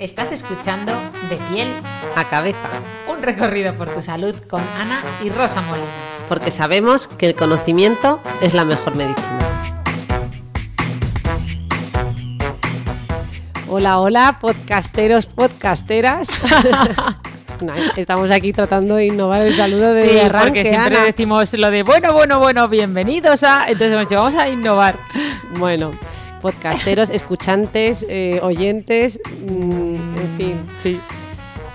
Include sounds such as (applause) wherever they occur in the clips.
estás escuchando De piel a cabeza, un recorrido por tu salud con Ana y Rosa Molina. porque sabemos que el conocimiento es la mejor medicina. Hola, hola, podcasteros, podcasteras. (laughs) Estamos aquí tratando de innovar el saludo de Sí, arranque, porque siempre Ana. decimos lo de bueno, bueno, bueno, bienvenidos a. Entonces hemos dicho, vamos a innovar. Bueno, podcasteros, escuchantes, eh, oyentes, mm, en fin. Sí.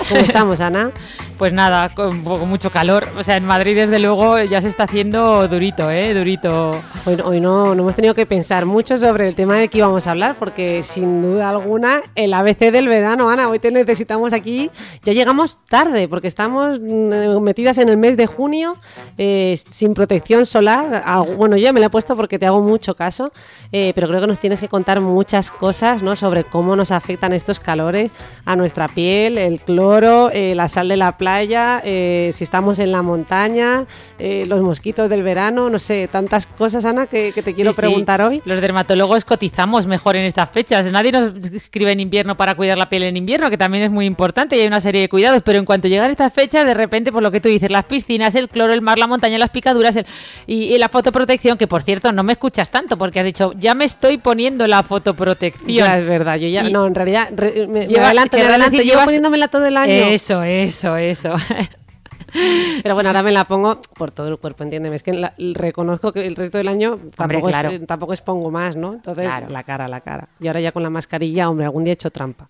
¿Cómo estamos, Ana? (laughs) Pues nada, con, con mucho calor. O sea, en Madrid, desde luego, ya se está haciendo durito, ¿eh? Durito. Hoy, hoy no, no hemos tenido que pensar mucho sobre el tema de que íbamos a hablar, porque sin duda alguna, el ABC del verano, Ana, hoy te necesitamos aquí. Ya llegamos tarde, porque estamos mm, metidas en el mes de junio, eh, sin protección solar. Bueno, yo me la he puesto porque te hago mucho caso, eh, pero creo que nos tienes que contar muchas cosas ¿no? sobre cómo nos afectan estos calores a nuestra piel, el cloro, eh, la sal de la playa, eh, si estamos en la montaña, eh, los mosquitos del verano, no sé, tantas cosas, Ana, que, que te quiero Sí, sí. preguntar hoy. Los dermatólogos cotizamos mejor en estas fechas. Nadie nos escribe en invierno para cuidar la piel en invierno, que también es muy importante y hay una serie de cuidados. Pero en cuanto llegan estas fechas, de repente, por lo que tú dices, las piscinas, el cloro, el mar, la montaña, las picaduras el- y, y la fotoprotección, que por cierto no me escuchas tanto porque has dicho, ya me estoy poniendo la fotoprotección. Ya es verdad, yo ya, Y- no, en realidad, re- me, me Lleva- adelanto, me adelanto, decir, llevo llevas- poniéndomela todo el año. Eso, eso, eso. (laughs) Pero bueno, ahora me la pongo por todo el cuerpo, entiéndeme. Es que la- reconozco que el resto del año tampoco, claro. es- tampoco expongo más, ¿no? Entonces, Claro. la cara, la cara. Y ahora ya con la mascarilla, hombre, algún día he hecho trampa.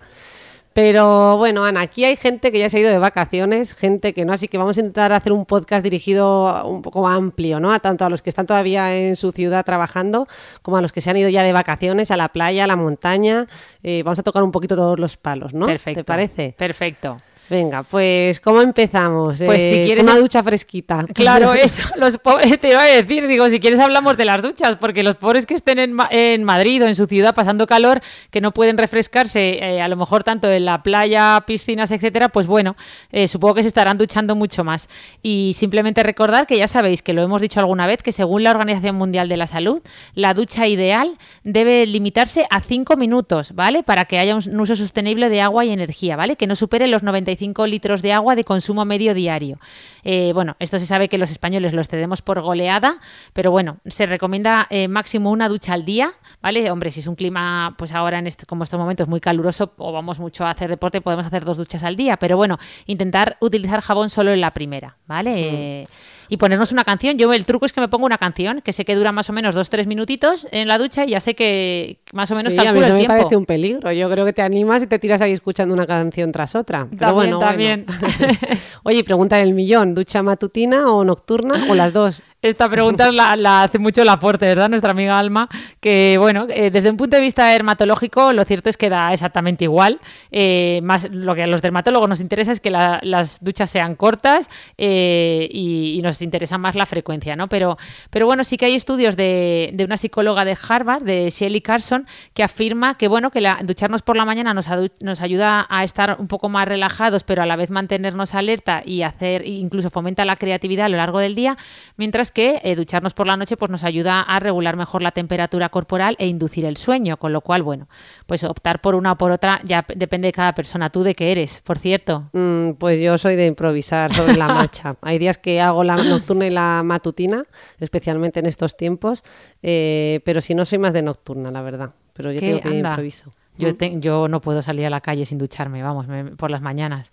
Pero bueno, Ana, aquí hay gente que ya se ha ido de vacaciones, gente que no, así que vamos a intentar hacer un podcast dirigido un poco amplio, ¿no? A tanto a los que están todavía en su ciudad trabajando, como a los que se han ido ya de vacaciones a la playa, a la montaña. Eh, vamos a tocar un poquito todos los palos, ¿no? Perfecto. ¿Te parece? Perfecto. Venga, pues ¿cómo empezamos? Pues si Eh, quieres- Una ducha fresquita. (laughs) Claro, (laughs) eso. Los pobres, (laughs) te iba a decir, digo, si quieres hablamos de las duchas, porque los pobres que estén en, en Madrid o en su ciudad pasando calor, que no pueden refrescarse, eh, a lo mejor tanto en la playa, piscinas, etcétera, pues bueno, eh, supongo que se estarán duchando mucho más. Y simplemente recordar que ya sabéis que lo hemos dicho alguna vez, que según la Organización Mundial de la Salud, la ducha ideal debe limitarse a 5 minutos, ¿vale? Para que haya un, un uso sostenible de agua y energía, ¿vale? Que no supere los 95 litros de agua de consumo medio diario. Eh, bueno, esto se sabe que los españoles lo excedemos por goleada, pero bueno, se recomienda eh, máximo una ducha al día, ¿vale? Hombre, si es un clima, pues ahora en este, como estos momentos muy caluroso o vamos mucho a hacer deporte, podemos hacer dos duchas al día, pero bueno, intentar utilizar jabón solo en la primera, ¿vale? Eh, y ponernos una canción. Yo el truco es que me pongo una canción que sé que dura más o menos dos, tres minutitos en la ducha y ya sé que más o menos Sí, a mí calculo eso el me tiempo. parece un peligro. Yo creo que te animas y te tiras ahí escuchando una canción tras otra. Pero También, bueno, también. bueno. (laughs) Oye, pregunta del millón, ¿ducha matutina o nocturna o las dos? Esta pregunta la, la hace mucho el aporte, ¿verdad? Nuestra amiga Alma, que bueno, eh, desde un punto de vista dermatológico, lo cierto es que da exactamente igual. Eh, más lo que a los dermatólogos nos interesa es que la- las duchas sean cortas eh, y, y nos interesa más la frecuencia, ¿no? Pero, pero bueno, sí que hay estudios de, de una psicóloga de Harvard, de Shelley Carson, que afirma que bueno, que la- ducharnos por la mañana nos, nos ayuda a estar un poco más relajados, pero a la vez mantenernos alerta y hacer, e incluso fomenta la creatividad a lo largo del día, mientras que eh, ducharnos por la noche pues nos ayuda a regular mejor la temperatura corporal e inducir el sueño, con lo cual, bueno, pues optar por una o por otra ya depende de cada persona. ¿Tú de qué eres, por cierto? Mm, pues yo soy de improvisar sobre la (laughs) marcha. Hay días que hago la nocturna y la matutina, especialmente en estos tiempos, eh, pero si no soy más de nocturna, la verdad. Pero yo tengo que Anda. improviso. Yo, Mm. te- yo no puedo salir a la calle sin ducharme, vamos, me- por las mañanas.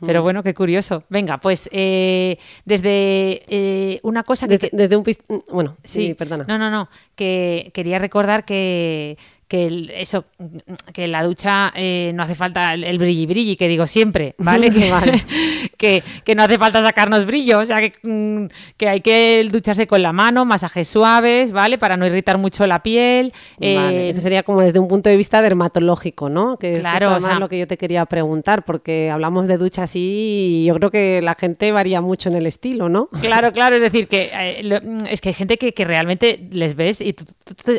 Mm. Pero bueno, qué curioso. Venga, pues eh, desde eh, una cosa que... Desde, desde un... pis- Bueno, sí, Sí, perdona. No, no, no. Que quería recordar que, que eso, que la ducha eh, no hace falta el, brilli brilli, que digo siempre, ¿vale? (laughs) (laughs) que, que, no hace falta sacarnos brillo, o sea, que, mm, que, hay que ducharse con la mano, masajes suaves, ¿vale? Para no irritar mucho la piel. Eh, eso sería como desde un punto de vista dermatológico, ¿no? Que claro, es lo que yo te quería preguntar, porque hablamos de ducha así y yo creo que la gente varía mucho en el estilo, ¿no? Claro, (laughs) claro, es decir, que eh, es que hay gente que, realmente les ves y tú,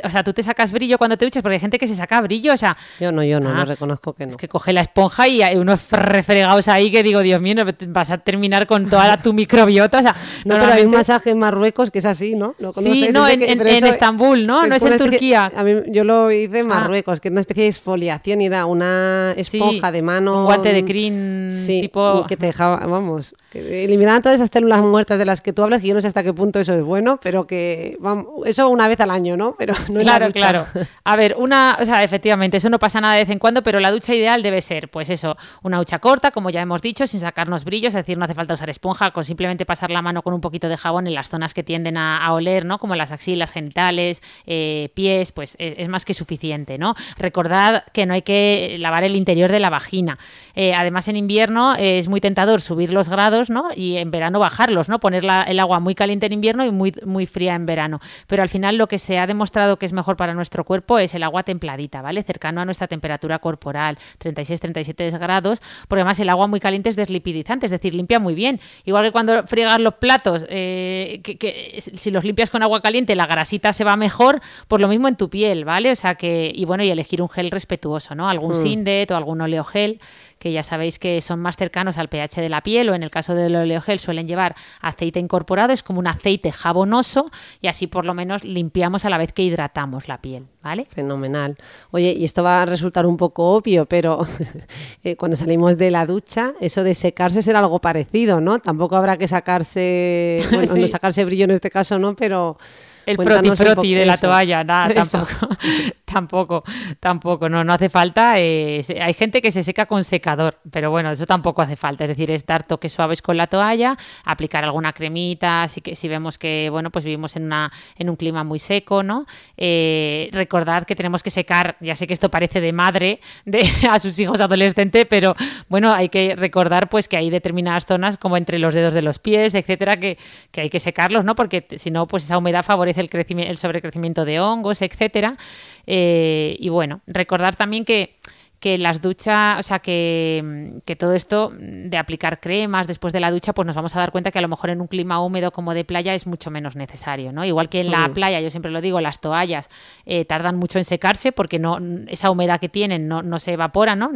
o sea, tú te sacas brillo cuando te duchas, porque gente que se saca brillo, o sea... Yo no, yo no, no ah, reconozco que no. Que coge la esponja y hay unos refregados ahí que digo, Dios mío, vas a terminar con toda tu microbiota, o sea... No, pero hay un masaje en Marruecos que es así, ¿no? sí, no, en, Estambul, ¿no? No es en Turquía. a mí, yo lo hice en ah. Marruecos, que es una especie de exfoliación y era una esponja de mano... Un guante de crin sí, tipo... que te dejaba, vamos, que eliminaban todas esas células muertas de las que tú hablas, que yo no sé hasta qué punto eso es bueno, pero que, vamos, eso una vez al año, ¿no? Pero no claro, claro. A ver, una, efectivamente, eso no pasa nada de vez en cuando, pero la ducha ideal debe ser, pues eso, una ducha corta, como ya hemos dicho, sin sacarnos brillos, es decir, no hace falta usar esponja, con simplemente pasar la mano con un poquito de jabón en las zonas que tienden a, oler, ¿no? Como las axilas genitales, eh, pies, pues es, más que suficiente, ¿no? Recordad que no hay que lavar el interior de la vagina. Eh, además, en invierno es muy tentador subir los grados, ¿no? Y en verano bajarlos, ¿no? Poner el agua muy caliente en invierno y muy, muy fría en verano. Pero al final lo que se ha demostrado que es mejor para nuestro cuerpo es el agua templadita, ¿vale? Cercano a nuestra temperatura corporal, 36-37 grados, porque además el agua muy caliente es deslipidizante, es decir, limpia muy bien. Igual que cuando friegas los platos, eh, que, si los limpias con agua caliente, la grasita se va mejor, pues lo mismo en tu piel, ¿vale? O sea que, y bueno, y elegir un gel respetuoso, ¿no? Algún mm. Sindet o algún oleogel que ya sabéis que son más cercanos al pH de la piel o en el caso del oleogel suelen llevar aceite incorporado, es como un aceite jabonoso y así por lo menos limpiamos a la vez que hidratamos la piel, ¿vale? Fenomenal. Oye, y esto va a resultar un poco obvio, pero (laughs) eh, cuando salimos de la ducha, eso de secarse será algo parecido, ¿no? Tampoco habrá que sacarse, (laughs) bueno, no sacarse brillo en este caso, ¿no? Pero el proti proti de la toalla, nada, (laughs) tampoco, (laughs) tampoco, tampoco, no, no hace falta. Eh, hay gente que se seca con secador, pero bueno, eso tampoco hace falta. Es decir, es dar toques suaves con la toalla, aplicar alguna cremita, así que si vemos que, bueno, pues vivimos en, una, en un clima muy seco, ¿no? Eh, recordad que tenemos que secar, ya sé que esto parece de madre de, (laughs) a sus hijos adolescentes, pero bueno, hay que recordar pues que hay determinadas zonas como entre los dedos de los pies, etcétera, que, que hay que secarlos, ¿no? Porque si no, pues esa humedad favorece el, crecimiento, el sobrecrecimiento de hongos, etcétera. Eh, y bueno, recordar también que que las duchas, o sea, que, todo esto de aplicar cremas después de la ducha, pues nos vamos a dar cuenta que a lo mejor en un clima húmedo como de playa es mucho menos necesario, ¿no? Igual que en la playa, yo siempre lo digo, las toallas eh, tardan mucho en secarse porque no esa humedad que tienen no, se evapora, ¿no?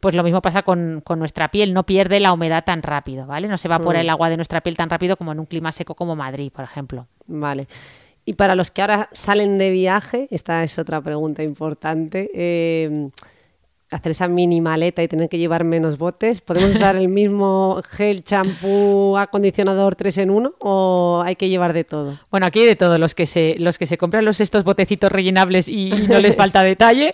Pues lo mismo pasa con, nuestra piel, no pierde la humedad tan rápido, ¿vale? No se evapora el agua de nuestra piel tan rápido como en un clima seco como Madrid, por ejemplo. Vale. Y para los que ahora salen de viaje, esta es otra pregunta importante. Eh, hacer esa mini maleta y tener que llevar menos botes? ¿Podemos usar el mismo gel, champú, acondicionador 3 en 1 o hay que llevar de todo? Bueno, aquí hay de todo. Los que se, los que se compran los estos botecitos rellenables y, no les falta (laughs) detalle,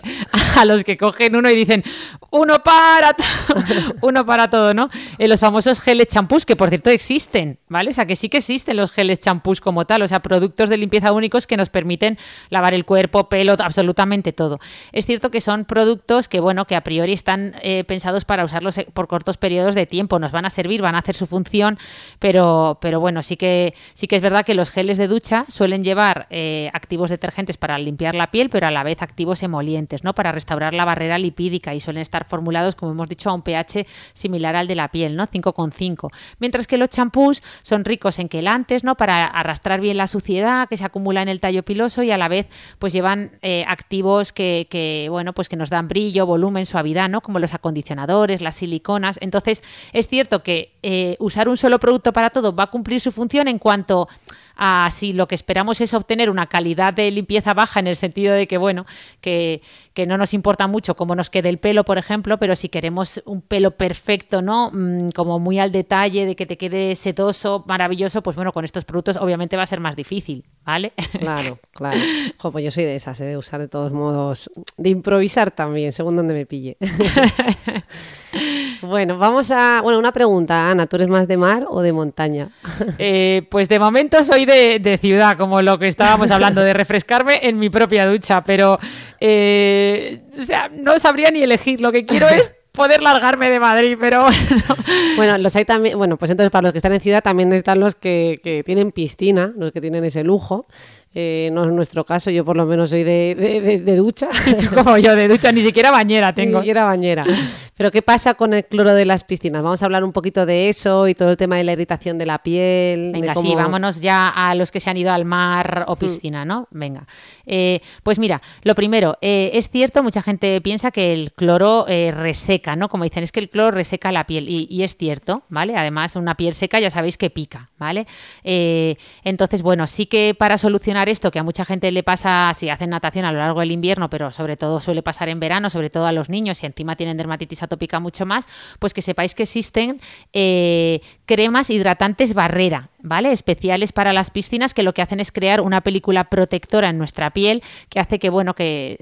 a los que cogen uno y dicen uno para (laughs) uno para todo, ¿no? Eh, los famosos geles champús, que por cierto existen, ¿vale? O sea, que sí que existen los geles champús como tal, o sea, productos de limpieza únicos que nos permiten lavar el cuerpo, pelo, absolutamente todo. Es cierto que son productos que, bueno, que a priori están eh, pensados para usarlos eh, por cortos periodos de tiempo. Nos van a servir, van a hacer su función, pero, pero bueno, sí que, sí que es verdad que los geles de ducha suelen llevar eh, activos detergentes para limpiar la piel, pero a la vez activos emolientes, ¿no? Para restaurar la barrera lipídica y suelen estar formulados, como hemos dicho, a un pH similar al de la piel, ¿no? 5,5. Mientras que los champús son ricos en quelantes, ¿no? Para arrastrar bien la suciedad que se acumula en el tallo piloso y a la vez pues llevan activos que, que, bueno, pues que nos dan brillo, volumen, en suavidad, ¿no? Como los acondicionadores, las siliconas. Entonces, es cierto que eh, usar un solo producto para todo va a cumplir su función en cuanto a si lo que esperamos es obtener una calidad de limpieza baja en el sentido de que, bueno, que, no nos importa mucho cómo nos quede el pelo, por ejemplo, pero si queremos un pelo perfecto, ¿no? Mm, como muy al detalle, de que te quede sedoso, maravilloso, pues bueno, con estos productos obviamente va a ser más difícil, ¿vale? Claro, (laughs) claro. pues yo soy de esas, ¿eh? de usar de todos modos, de improvisar también, según donde me pille. (laughs) Bueno, vamos a. Bueno, una pregunta, Ana. ¿Tú eres más de mar o de montaña? (laughs) Eh, pues de momento soy de, ciudad, como lo que estábamos hablando, de refrescarme en mi propia ducha, pero. Eh, o sea, no sabría ni elegir. Lo que quiero es (laughs) poder largarme de Madrid, pero (laughs) bueno. los hay también, bueno, pues entonces para los que están en ciudad también están los que, que tienen piscina, los que tienen ese lujo. Eh, no es nuestro caso, yo por lo menos soy de, de, ducha. como yo, de ducha, ni siquiera bañera tengo. Ni siquiera bañera. Pero ¿qué pasa con el cloro de las piscinas? Vamos a hablar un poquito de eso y todo el tema de la irritación de la piel. Venga, sí, vámonos ya a los que se han ido al mar o mm. piscina, ¿no? Venga. Eh, pues mira, lo primero, eh, es cierto, mucha gente piensa que el cloro reseca, ¿no? Como dicen, es que el cloro reseca la piel y, y, es cierto, ¿vale? Además, una piel seca ya sabéis que pica, ¿vale? entonces, bueno, sí que para solucionar esto que a mucha gente le pasa si hacen natación a lo largo del invierno, pero sobre todo suele pasar en verano, sobre todo a los niños y encima tienen dermatitis atópica mucho más, pues que sepáis que existen eh, cremas hidratantes barrera, ¿vale? Especiales para las piscinas que lo que hacen es crear una película protectora en nuestra piel que hace que, bueno, que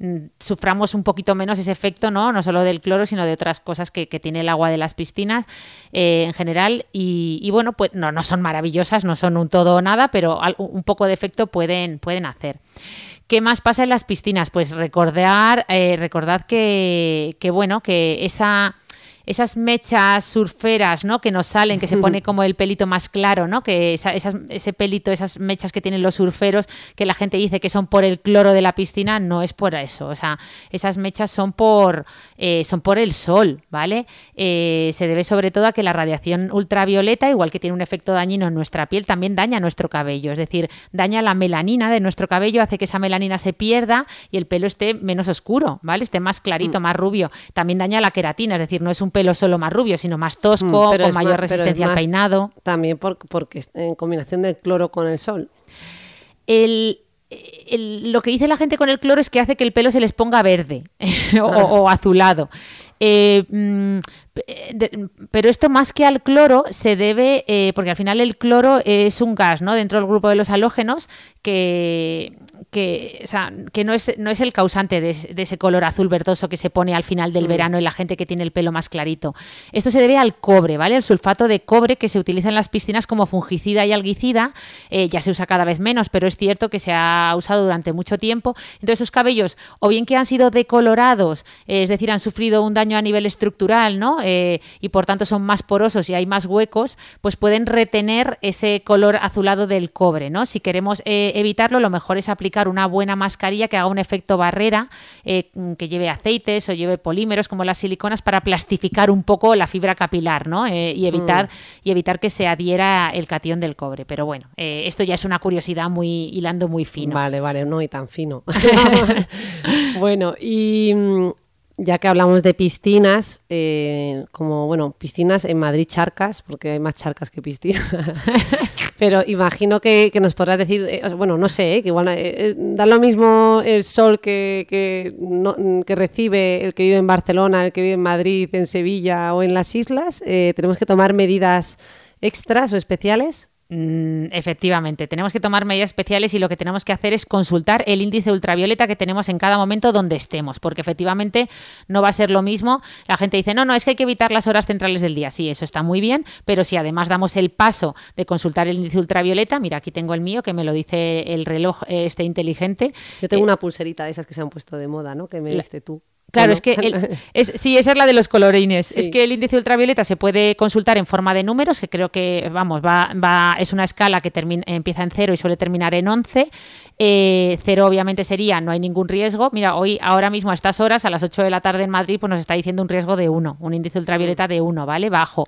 Mm, suframos un poquito menos ese efecto, ¿no? No solo del cloro, sino de otras cosas que, tiene el agua de las piscinas eh, en general. Y, bueno, pues no, no son maravillosas, no son un todo o nada, pero un poco de efecto pueden, pueden hacer. ¿Qué más pasa en las piscinas? Pues recordar, eh, recordad que, que, bueno, que esa esas mechas surferas, ¿no? Que nos salen, que se pone (laughs) como el pelito más claro, ¿no? Que ese pelito, esas mechas que tienen los surferos, que la gente dice que son por el cloro de la piscina, no es por eso. O sea, esas mechas son por, eh, son por el sol, ¿vale? Eh, se debe sobre todo a que la radiación ultravioleta, igual que tiene un efecto dañino en nuestra piel, también daña nuestro cabello. Es decir, daña la melanina de nuestro cabello, hace que esa melanina se pierda y el pelo esté menos oscuro, ¿vale? Esté más clarito, mm. más rubio. También daña la queratina, es decir, no es un pelo solo más rubio, sino más tosco, mm, con mayor resistencia al peinado. También porque en combinación del cloro con el sol. lo que dice la gente con el cloro es que hace que el pelo se les ponga verde (laughs) o, azulado. Eh, mm, pero esto más que al cloro se debe, eh, porque al final el cloro es un gas, ¿no? Dentro del grupo de los halógenos que, que, que no, es, no es el causante de, ese color azul verdoso que se pone al final del mm. verano en la gente que tiene el pelo más clarito. Esto se debe al cobre, ¿vale? El sulfato de cobre que se utiliza en las piscinas como fungicida y alguicida, eh, ya se usa cada vez menos, pero es cierto que se ha usado durante mucho tiempo. Entonces esos cabellos, o bien que han sido decolorados, es decir, han sufrido un daño a nivel estructural, ¿no? Eh, y por tanto son más porosos y hay más huecos, pues pueden retener ese color azulado del cobre, ¿no? Si queremos eh, evitarlo, lo mejor es aplicar una buena mascarilla que haga un efecto barrera, eh, que lleve aceites o lleve polímeros como las siliconas para plastificar un poco la fibra capilar, ¿no? Y evitar mm. y evitar que se adhiera el catión del cobre. Pero bueno, esto ya es una curiosidad muy hilando muy fino. Vale, vale, no y tan fino. (laughs) (laughs) bueno, y mm, ya que hablamos de piscinas, como bueno, piscinas en Madrid charcas, porque hay más charcas que piscinas. (laughs) Pero imagino que, nos podrás decir, eh, bueno, no sé, eh, que igual eh, da lo mismo el sol que, que, que, recibe el que vive en Barcelona, el que vive en Madrid, en Sevilla o en las islas. ¿Tenemos que tomar medidas extras o especiales? Mm, efectivamente, tenemos que tomar medidas especiales y lo que tenemos que hacer es consultar el índice ultravioleta que tenemos en cada momento donde estemos, porque efectivamente no va a ser lo mismo. La gente dice, no, no, es que hay que evitar las horas centrales del día. Sí, eso está muy bien, pero si además damos el paso de consultar el índice ultravioleta, mira, aquí tengo el mío, que me lo dice el reloj este inteligente. Yo tengo eh, una pulserita de esas que se han puesto de moda, ¿no? Que me diste tú. Claro, es que (laughs) es, sí, esa es la de los colorines. Es que el índice ultravioleta se puede consultar en forma de números, que creo que, vamos, va, va es una escala que termina, empieza en cero y suele terminar en 11. Eh, cero obviamente sería no hay ningún riesgo. Mira, hoy, ahora mismo a estas horas, a las 8 de la tarde en Madrid, pues nos está diciendo un riesgo de 1, un índice ultravioleta de 1, ¿vale? Bajo.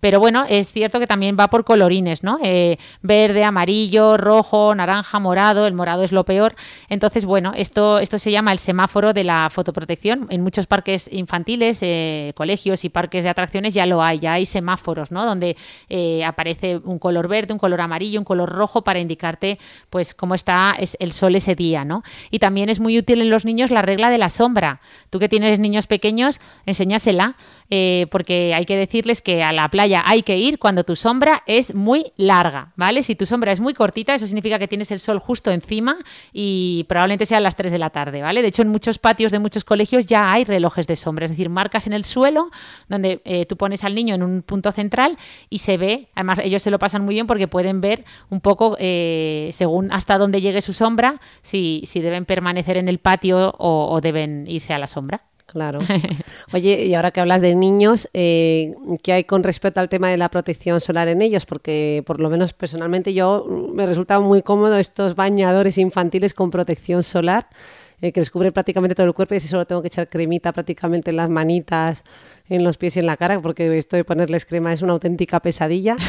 Pero bueno, es cierto que también va por colorines, ¿no? Eh, verde, amarillo, rojo, naranja, morado. El morado es lo peor. Entonces, bueno, esto, esto se llama el semáforo de la fotoprotección. En muchos parques infantiles, eh, colegios y parques de atracciones ya lo hay, ya hay semáforos, ¿no? Donde eh, aparece un color verde, un color amarillo, un color rojo para indicarte, pues, cómo está el sol ese día, ¿no? Y también es muy útil en los niños la regla de la sombra. Tú que tienes niños pequeños, enséñasela. Eh, porque hay que decirles que a la playa hay que ir cuando tu sombra es muy larga, ¿vale? Si tu sombra es muy cortita, eso significa que tienes el sol justo encima y probablemente sean las 3 de la tarde, ¿vale? De hecho, en muchos patios de muchos colegios ya hay relojes de sombra, es decir, marcas en el suelo donde eh, tú pones al niño en un punto central y se ve, además ellos se lo pasan muy bien porque pueden ver un poco eh, según hasta dónde llegue su sombra, si, si deben permanecer en el patio o deben irse a la sombra. Claro. (laughs) Oye, y ahora que hablas de niños, eh, ¿qué hay con respecto al tema de la protección solar en ellos? Porque por lo menos personalmente yo me resulta muy cómodo estos bañadores infantiles con protección solar. Eh, que descubre prácticamente todo el cuerpo y así solo tengo que echar cremita prácticamente en las manitas, en los pies y en la cara, porque esto de ponerles crema es una auténtica pesadilla. (laughs)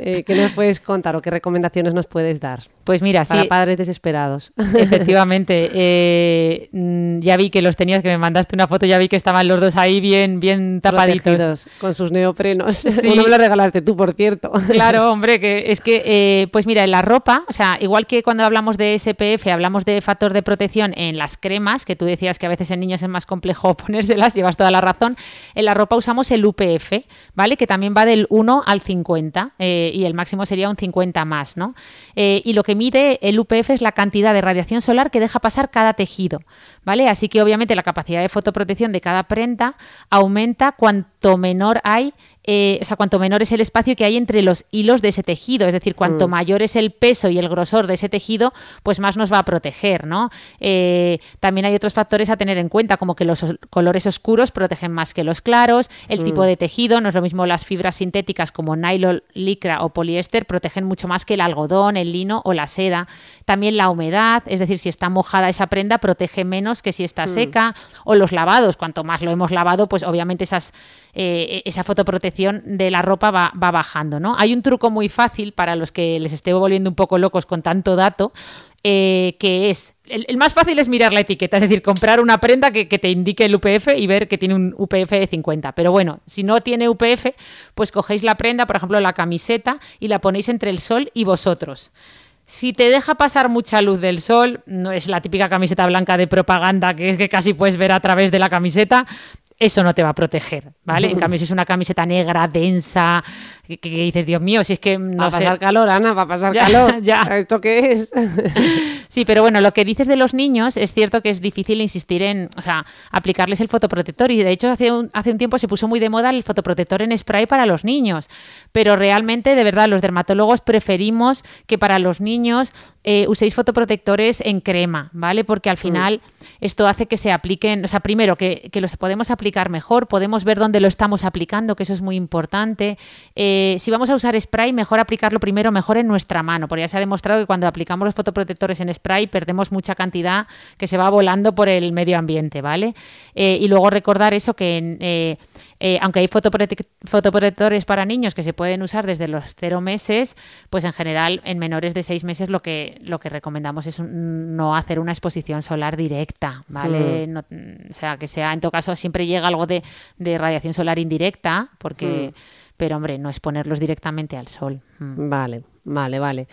Eh, ¿Qué nos puedes contar o qué recomendaciones nos puedes dar? Pues mira, para padres desesperados. (laughs) Efectivamente, eh, mm, ya vi que los tenías, que me mandaste una foto, ya vi que estaban los dos ahí bien, bien tapaditos. con sus neoprenos. (laughs) Sí. Uno me lo regalaste tú, por cierto. Claro, hombre, que es que, eh, pues mira, en la ropa, o sea, igual que cuando hablamos de SPF, hablamos de factor de protección en las cremas, que tú decías que a veces en niños es más complejo ponérselas, llevas toda la razón, en la ropa usamos el UPF, ¿vale? Que también va del 1 al 50 eh, y el máximo sería un 50 más, ¿no? Eh, y lo que mide el UPF es la cantidad de radiación solar que deja pasar cada tejido, ¿vale? Así que obviamente la capacidad de fotoprotección de cada prenda aumenta cuanto menor hay eh, o sea, cuanto menor es el espacio que hay entre los hilos de ese tejido, es decir, cuanto mm. mayor es el peso y el grosor de ese tejido, pues más nos va a proteger, ¿no? Eh, también hay otros factores a tener en cuenta, como que los colores oscuros protegen más que los claros, el tipo mm. de tejido, no es lo mismo las fibras sintéticas como nylon, licra o poliéster, protegen mucho más que el algodón, el lino o la seda. También la humedad, es decir, si está mojada esa prenda, protege menos que si está mm. seca, o los lavados, cuanto más lo hemos lavado, pues obviamente esas, eh, esa fotoprotección de la ropa va, bajando. ¿no? Hay un truco muy fácil para los que les esté volviendo un poco locos con tanto dato, eh, que es, el, más fácil es mirar la etiqueta, es decir, comprar una prenda que, te indique el UPF y ver que tiene un UPF de 50. Pero bueno, si no tiene UPF, pues cogéis la prenda, por ejemplo, la camiseta, y la ponéis entre el sol y vosotros. Si te deja pasar mucha luz del sol, no es la típica camiseta blanca de propaganda que es que casi puedes ver a través de la camiseta, eso no te va a proteger, ¿vale? En (laughs) cambio, si es una camiseta negra, densa, que, dices, Dios mío, si es que no va a pasar calor, Ana, va a pasar (laughs) calor. Ya. ¿Esto qué es? (laughs) sí, pero bueno, lo que dices de los niños es cierto que es difícil insistir en, o sea, aplicarles el fotoprotector y de hecho hace un, hace un tiempo se puso muy de moda el fotoprotector en spray para los niños, pero realmente, de verdad, los dermatólogos preferimos que para los niños eh, uséis fotoprotectores en crema, ¿vale? Porque al mm. final esto hace que se apliquen, o sea, primero que, que los podemos aplicar mejor, podemos ver dónde lo estamos aplicando, que eso es muy importante. Eh, si vamos a usar spray, mejor aplicarlo primero mejor en nuestra mano, porque ya se ha demostrado que cuando aplicamos los fotoprotectores en spray perdemos mucha cantidad que se va volando por el medio ambiente, ¿vale? Eh, y luego recordar eso que eh, aunque hay fotoprotectores para niños que se pueden usar desde los cero meses, pues en general en menores de seis meses lo que, lo que recomendamos es no hacer una exposición solar directa, ¿vale? Mm. o sea, que sea, en todo caso, siempre llega algo de, radiación solar indirecta, porque, mm. Pero hombre, no exponerlos directamente al sol. Mm. Vale, vale, vale.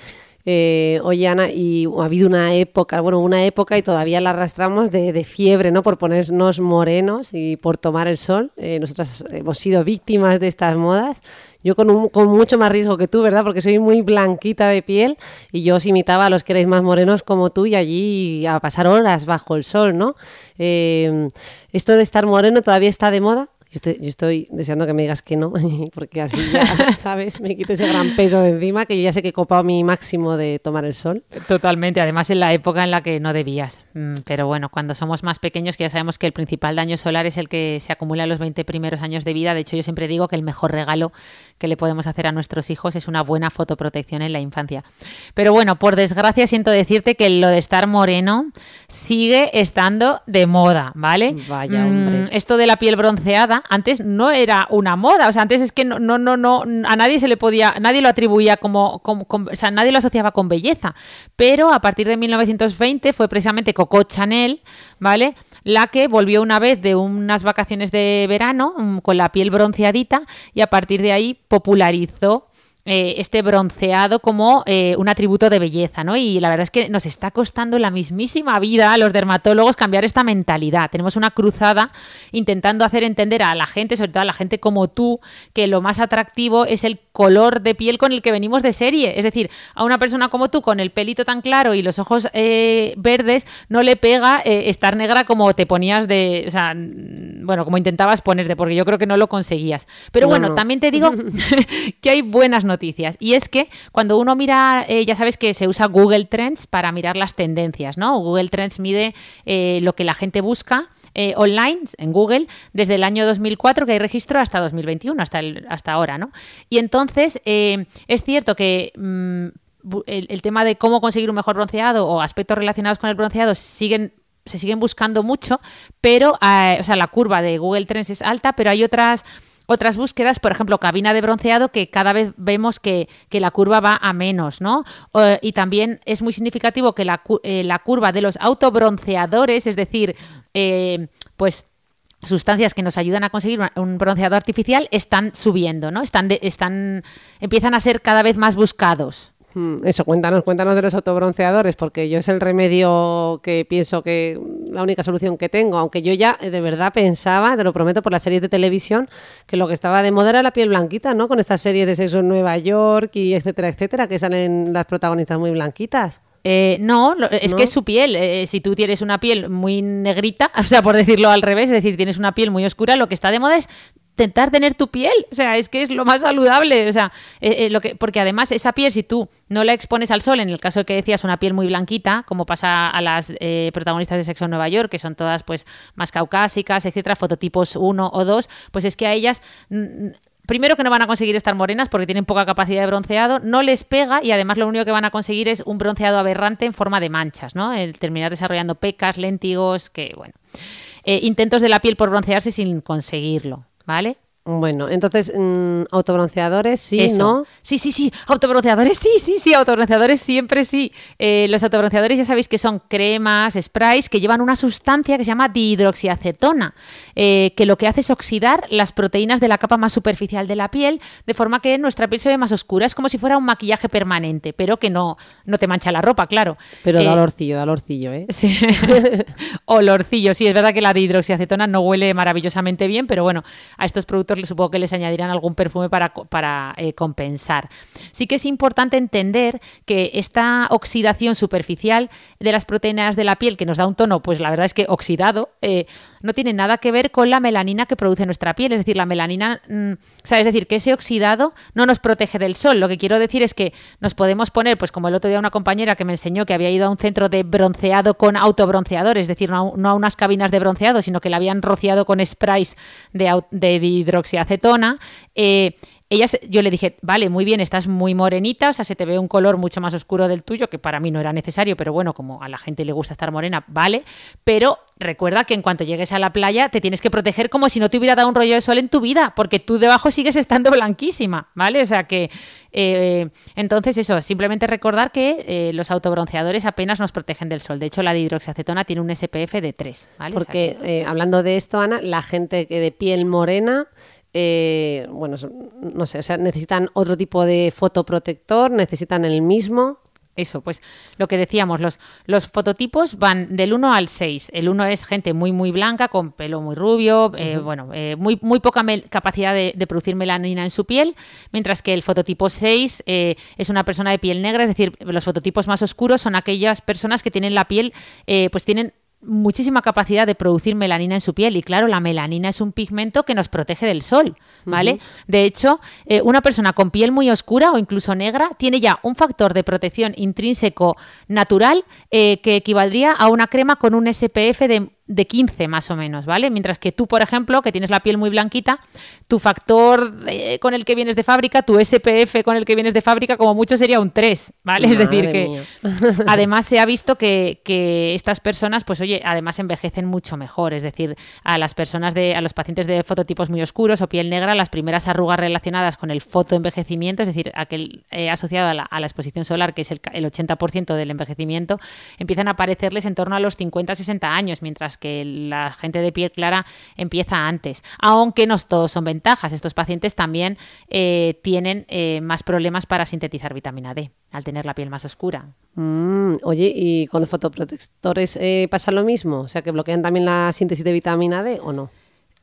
Eh, oye, Ana, y ha habido una época, bueno, una época y todavía la arrastramos de, fiebre, ¿no? Por ponernos morenos y por tomar el sol. Eh, nosotras hemos sido víctimas de estas modas. Yo con, mucho más riesgo que tú, ¿verdad? Porque soy muy blanquita de piel y yo os imitaba a los que erais más morenos como tú y allí a pasar horas bajo el sol, ¿no? Eh, ¿Esto de estar moreno todavía está de moda? Yo estoy, deseando que me digas que no, (laughs) porque así ya, (laughs) ¿sabes? Me quito ese gran peso de encima, que yo ya sé que he copado mi máximo de tomar el sol. Totalmente, además en la época en la que no debías. Mm, pero bueno, cuando somos más pequeños, que ya sabemos que el principal daño solar es el que se acumula en los 20 primeros años de vida. De hecho, yo siempre digo que el mejor regalo que le podemos hacer a nuestros hijos es una buena fotoprotección en la infancia. Pero bueno, por desgracia siento decirte que lo de estar moreno sigue estando de moda, ¿vale? Vaya, mm, hombre. esto de la piel bronceada antes no era una moda, o sea, antes es que no, no, no, no a nadie se le podía, nadie lo atribuía como, o sea, nadie lo asociaba con belleza, pero a partir de 1920 fue precisamente Coco Chanel, ¿vale? La que volvió una vez de unas vacaciones de verano mm, con la piel bronceadita y a partir de ahí popularizó eh, este bronceado como eh, un atributo de belleza, ¿no? Y la verdad es que nos está costando la mismísima vida a los dermatólogos cambiar esta mentalidad. Tenemos una cruzada intentando hacer entender a la gente, sobre todo a la gente como tú, que lo más atractivo es el color de piel con el que venimos de serie. Es decir, a una persona como tú, con el pelito tan claro y los ojos eh, verdes, no le pega estar negra como te ponías de. O sea, bueno, como intentabas ponerte, porque yo creo que no lo conseguías. Pero bueno, también te digo (laughs) (laughs) que hay buenas noticias Y es que cuando uno mira, eh, ya sabes que se usa Google Trends para mirar las tendencias, ¿no? Google Trends mide eh, lo que la gente busca eh, online en Google desde el año 2004 que hay registro hasta 2021, hasta, el, hasta ahora, ¿no? Y entonces es cierto que... Mm, el, tema de cómo conseguir un mejor bronceado o aspectos relacionados con el bronceado siguen se siguen buscando mucho, pero o sea, la curva de Google Trends es alta, pero hay otras otras búsquedas, por ejemplo, cabina de bronceado, que cada vez vemos que, la curva va a menos, ¿no? y también es muy significativo que la, eh, la curva de los autobronceadores, es decir, eh, pues sustancias que nos ayudan a conseguir un bronceado artificial están subiendo, ¿no? Están, están empiezan a ser cada vez más buscados. Mm, eso, cuéntanos, cuéntanos de los autobronceadores, porque yo es el remedio que pienso que la única solución que tengo, aunque yo ya eh, de verdad pensaba, te lo prometo por las series de televisión, que lo que estaba de moda era la piel blanquita, ¿no? Con estas series de sexo en Nueva York y etcétera, etcétera, que salen las protagonistas muy blanquitas. Eh, no, es que es su piel. Eh, si tú tienes una piel muy negrita, (laughs) o sea, por decirlo al revés, es decir, tienes una piel muy oscura, lo que está de moda es intentar tener tu piel. O sea, es que es lo más saludable. O sea, eh, eh, lo que, porque además esa piel, si tú no la expones al sol, en el caso que decías una piel muy blanquita, como pasa a las eh, protagonistas de Sexo en Nueva York, que son todas pues más caucásicas, etcétera, fototipos 1 o 2, pues es que a ellas primero que no van a conseguir estar morenas porque tienen poca capacidad de bronceado, no les pega y además lo único que van a conseguir es un bronceado aberrante en forma de manchas, ¿no? El terminar desarrollando pecas, léntigos, que bueno. intentos de la piel por broncearse sin conseguirlo. ¿Vale? Bueno, entonces, mm, autobronceadores, sí, ¿no? Sí, sí, sí, autobronceadores, sí, sí, sí, autobronceadores siempre sí. Eh, los autobronceadores ya sabéis que son cremas, sprays, que llevan una sustancia que se llama dihidroxiacetona, eh, que lo que hace es oxidar las proteínas de la capa más superficial de la piel, de forma que nuestra piel se ve más oscura. Es como si fuera un maquillaje permanente, pero que no, no te mancha la ropa, claro. Pero da eh, olorcillo, da olorcillo, ¿eh? Sí. (laughs) olorcillo, sí, es verdad que la dihidroxiacetona no huele maravillosamente bien, pero bueno, a estos productos supongo que les añadirán algún perfume para, para eh, compensar. Sí que es importante entender que esta oxidación superficial de las proteínas de la piel, que nos da un tono, pues la verdad es que oxidado, eh, no tiene nada que ver con la melanina que produce nuestra piel. Es decir, la melanina, mm, sea, es decir, que ese oxidado no nos protege del sol. Lo que quiero decir es que nos podemos poner, pues como el otro día una compañera que me enseñó que había ido a un centro de bronceado con autobronceador, es decir, no, a unas cabinas de bronceado, sino que la habían rociado con sprays de, de hidroxiacetona. Eh, ella, yo le dije, vale, muy bien, estás muy morenita, o sea, se te ve un color mucho más oscuro del tuyo, que para mí no era necesario, pero bueno, como a la gente le gusta estar morena, vale, pero recuerda que en cuanto llegues a la playa te tienes que proteger como si no te hubiera dado un rollo de sol en tu vida, porque tú debajo sigues estando blanquísima, ¿vale? O sea que, eh, entonces eso, simplemente recordar que eh, los autobronceadores apenas nos protegen del sol. De hecho, la hidroxiacetona tiene un SPF de 3, ¿vale? Porque eh, hablando de esto, Ana, la gente que de piel morena eh, bueno, no sé, o sea, necesitan otro tipo de fotoprotector, necesitan el mismo. Eso, pues lo que decíamos, los, los fototipos van del 1 al 6. El 1 es gente muy, muy blanca, con pelo muy rubio, eh, bueno, eh, muy, muy poca capacidad de, producir melanina en su piel, mientras que el fototipo 6 es una persona de piel negra, es decir, los fototipos más oscuros son aquellas personas que tienen la piel, pues tienen muchísima capacidad de producir melanina en su piel y claro, la melanina es un pigmento que nos protege del sol, ¿vale? De hecho, eh, una persona con piel muy oscura o incluso negra tiene ya un factor de protección intrínseco natural eh, que equivaldría a una crema con un SPF de de 15 más o menos, ¿vale? Mientras que tú, por ejemplo, que tienes la piel muy blanquita, tu factor con el que vienes de fábrica, tu SPF con el que vienes de fábrica, como mucho sería un 3, ¿vale? es decir, que (laughs) además se ha visto que, estas personas, pues oye, además envejecen mucho mejor, es decir, a las personas de, a los pacientes de fototipos muy oscuros o piel negra, las primeras arrugas relacionadas con el fotoenvejecimiento, es decir, aquel eh, asociado a la, exposición solar, que es el, el 80% del envejecimiento, empiezan a aparecerles en torno a los 50-60 años, mientras que la gente de piel clara empieza antes. Aunque no todos son ventajas, estos pacientes también eh, tienen eh, más problemas para sintetizar vitamina D al tener la piel más oscura. Mm, oye, ¿y con los fotoprotectores eh, pasa lo mismo? O sea, que bloquean también la síntesis de vitamina D o no?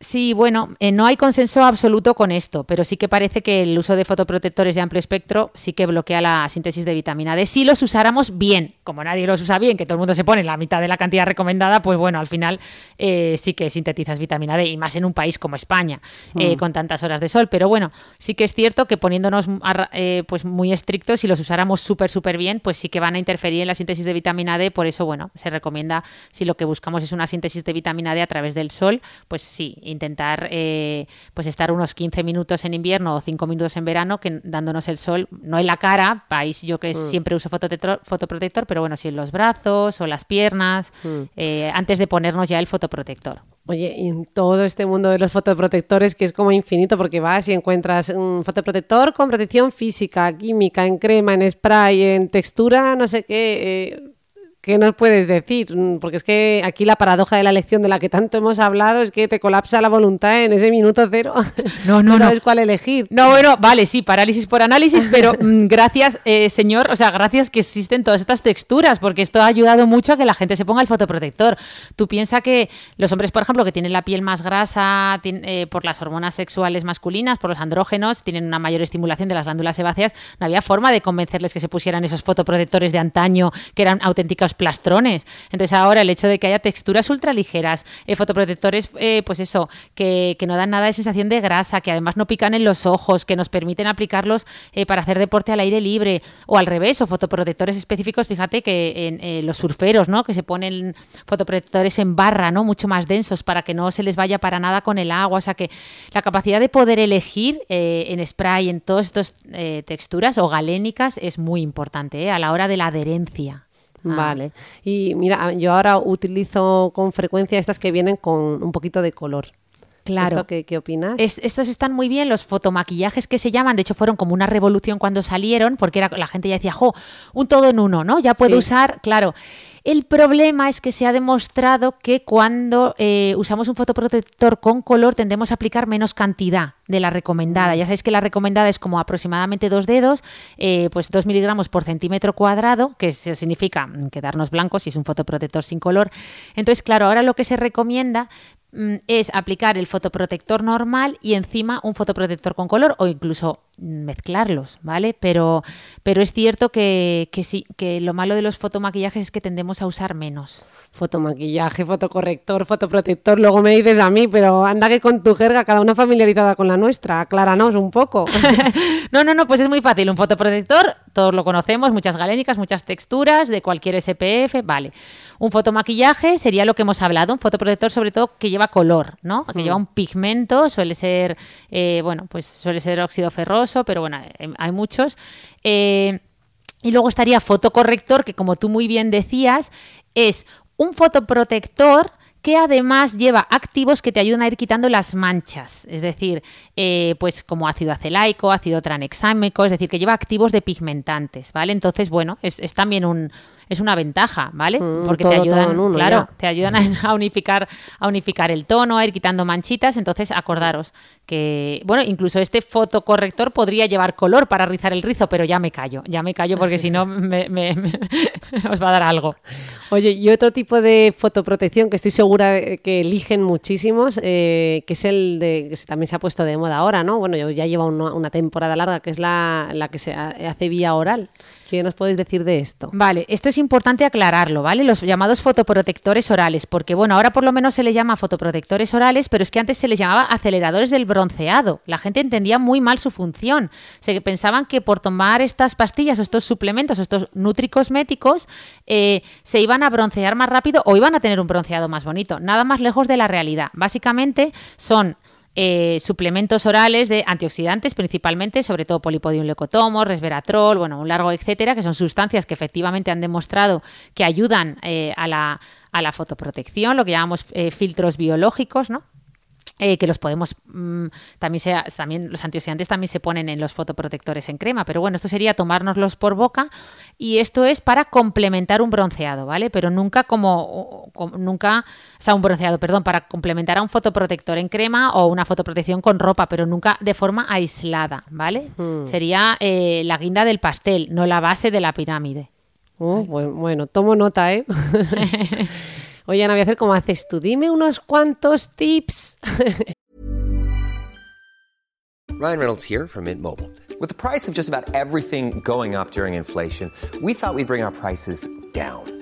Sí, bueno, eh, no hay consenso absoluto con esto, pero sí que parece que el uso de fotoprotectores de amplio espectro sí que bloquea la síntesis de vitamina D. Si los usáramos bien, como nadie los usa bien, que todo el mundo se pone la mitad de la cantidad recomendada, pues bueno, al final eh, sí que sintetizas vitamina D, y más en un país como España, eh, mm. con tantas horas de sol. Pero bueno, sí que es cierto que poniéndonos pues muy estrictos, si los usáramos súper, súper bien, pues sí que van a interferir en la síntesis de vitamina D. Por eso, bueno, se recomienda, si lo que buscamos es una síntesis de vitamina D a través del sol, pues sí, intentar eh, pues estar unos 15 minutos en invierno o 5 minutos en verano que dándonos el sol, no en la cara, país yo que mm. siempre uso fotoprotector, pero bueno, sí en los brazos o las piernas, mm. eh, antes de ponernos ya el fotoprotector. Oye, y en todo este mundo de los fotoprotectores, que es como infinito, porque vas y encuentras un fotoprotector con protección física, química, en crema, en spray, en textura, no sé qué. Eh, ¿Qué nos puedes decir? Mm, porque es que aquí la paradoja de la elección de la que tanto hemos hablado es que te colapsa la voluntad en ese minuto cero. No, (laughs) no, no sabes cuál elegir. No, bueno, vale, sí, parálisis por análisis, pero (laughs) mm, gracias, eh, señor, o sea, gracias que existen todas estas texturas, porque esto ha ayudado mucho a que la gente se ponga el fotoprotector. Tú piensas que los hombres, por ejemplo, que tienen la piel más grasa eh, por las hormonas sexuales masculinas, por los andrógenos, tienen una mayor estimulación de las glándulas sebáceas, no había forma de convencerles que se pusieran esos fotoprotectores de antaño que eran plastrones. Entonces ahora el hecho de que haya texturas ultraligeras, eh, fotoprotectores, eh, pues eso, que, no dan nada de sensación de grasa, que además no pican en los ojos, que nos permiten aplicarlos eh, para hacer deporte al aire libre, o al revés, o fotoprotectores específicos, fíjate que en eh, los surferos, ¿no? Que se ponen fotoprotectores en barra, ¿no? Mucho más densos para que no se les vaya para nada con el agua. O sea que la capacidad de poder elegir en spray, en todas estas texturas o galénicas es muy importante a la hora de la adherencia. Ah. Vale. Y mira, yo ahora utilizo con frecuencia estas que vienen con un poquito de color. Claro. qué, opinas? estos están muy bien, los fotomaquillajes que se llaman, de hecho fueron como una revolución cuando salieron, porque era, la gente ya decía, jo, un todo en uno, ¿no? Ya puedo usar, claro. El problema es que se ha demostrado que cuando eh, usamos un fotoprotector con color tendemos a aplicar menos cantidad de la recomendada. Ya sabéis que la recomendada es como aproximadamente dos dedos, eh, pues dos miligramos por centímetro cuadrado, que significa quedarnos blancos si es un fotoprotector sin color. Entonces, claro, ahora lo que se recomienda mm, es aplicar el fotoprotector normal y encima un fotoprotector con color o incluso mezclarlos, ¿vale? Pero, pero es cierto que, que, sí, que lo malo de los fotomaquillajes es que tendemos a usar menos. Fotomaquillaje, fotocorrector, fotoprotector, luego me dices a mí, pero anda que con tu jerga, cada una familiarizada con la nuestra, acláranos un poco. (laughs) no, no, no, pues es muy fácil. Un fotoprotector, todos lo conocemos, muchas galénicas, muchas texturas, de cualquier SPF, vale. Un fotomaquillaje sería lo que hemos hablado, un fotoprotector sobre todo que lleva color, ¿no? Que mm. lleva un pigmento, suele ser, eh, bueno, pues suele ser óxido ferroso, pero bueno, eh, hay muchos. Eh, y luego estaría fotocorrector, que como tú muy bien decías, es un fotoprotector que además lleva activos que te ayudan a ir quitando las manchas, es decir, eh, pues como ácido acelaico, ácido tranexámico, es decir, que lleva activos de pigmentantes, ¿vale? Entonces, bueno, es también un, es una ventaja, ¿vale? Mm, Porque te ayudan, claro, te ayudan (laughs) a, unificar, a unificar el tono, a ir quitando manchitas. Entonces, acordaros que, bueno, incluso este fotocorrector podría llevar color para rizar el rizo, pero ya me callo, ya me callo porque si no (laughs) me, (laughs) os va a dar algo. Oye, y otro tipo de fotoprotección que estoy segura que eligen muchísimos, eh, que es el de que también se ha puesto de moda ahora, ¿no? Bueno, ya lleva una, una temporada larga, que es la, la que se hace vía oral. ¿Qué nos podéis decir de esto? Vale, esto es importante aclararlo, ¿vale? Los llamados fotoprotectores orales, porque bueno, ahora por lo menos se le llama fotoprotectores orales, pero es que antes se les llamaba aceleradores del bronceado. La gente entendía muy mal su función. Se pensaban que por tomar estas pastillas, estos suplementos, estos nutricosméticos, eh, se iban a broncear más rápido o iban a tener un bronceado más bonito. Nada más lejos de la realidad. Básicamente son eh, suplementos orales de antioxidantes principalmente, sobre todo leucotomo, resveratrol, bueno, un largo etcétera, que son sustancias que efectivamente han demostrado que ayudan eh, a, la, a, la, fotoprotección, lo que llamamos eh, filtros biológicos, ¿no? Eh, que los podemos mm, también sea también los antioxidantes también se ponen en los fotoprotectores en crema pero bueno esto sería tomárnoslos por boca y esto es para complementar un bronceado vale pero nunca como, nunca o sea un bronceado perdón para complementar a un fotoprotector en crema o una fotoprotección con ropa pero nunca de forma aislada vale hmm. sería eh, la guinda del pastel no la base de la pirámide. Oh, bueno, tomo nota eh (laughs) Oye, Ana, voy a hacer como haces tú. Dime unos cuantos tips. (laughs) Ryan Reynolds here from Mint Mobile. With the price of just about everything going up during inflation, we thought we'd bring our prices down.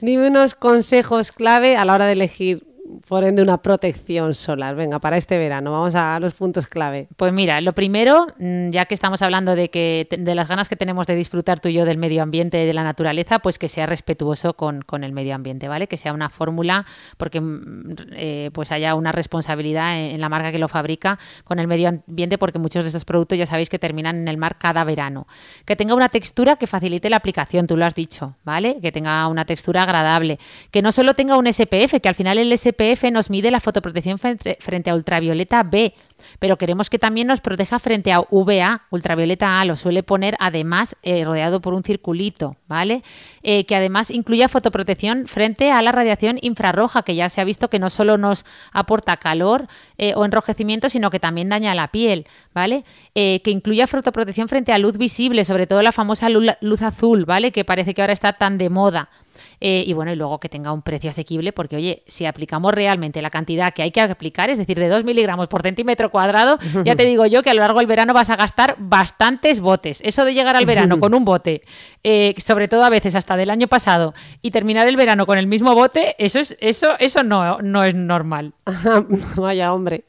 Dime unos consejos clave a la hora de elegir por ende una protección solar. Venga, para este verano, vamos a los puntos clave. Pues mira, lo primero, mm, ya que estamos hablando de que de las ganas que tenemos de disfrutar tú y yo del medio ambiente y de la naturaleza, pues que sea respetuoso con, el medio ambiente, ¿vale? Que sea una fórmula, porque mm, eh, pues haya una responsabilidad en, la marca que lo fabrica con el medio ambiente, porque muchos de estos productos ya sabéis que terminan en el mar cada verano. Que tenga una textura que facilite la aplicación, tú lo has dicho, ¿vale? Que tenga una textura agradable. Que no solo tenga un SPF, que al final el SPF nos mide la fotoprotección frente, a ultravioleta B, pero queremos que también nos proteja frente a UVA, ultravioleta A, lo suele poner además eh, rodeado por un circulito, ¿vale? Eh, que además incluya fotoprotección frente a la radiación infrarroja, que ya se ha visto que no solo nos aporta calor eh, o enrojecimiento, sino que también daña la piel, ¿vale? que incluya fotoprotección frente a luz visible, sobre todo la famosa luz azul, ¿vale? Que parece que ahora está tan de moda. Eh, y bueno, y luego que tenga un precio asequible, porque oye, si aplicamos realmente la cantidad que hay que aplicar, es decir, de 2 miligramos por centímetro cuadrado, ya te (laughs) digo yo que a lo largo del verano vas a gastar bastantes botes. Eso de llegar al verano (laughs) con un bote, eh, sobre todo a veces hasta del año pasado, y terminar el verano con el mismo bote, eso es, eso, eso no, no es normal. (laughs) Vaya hombre.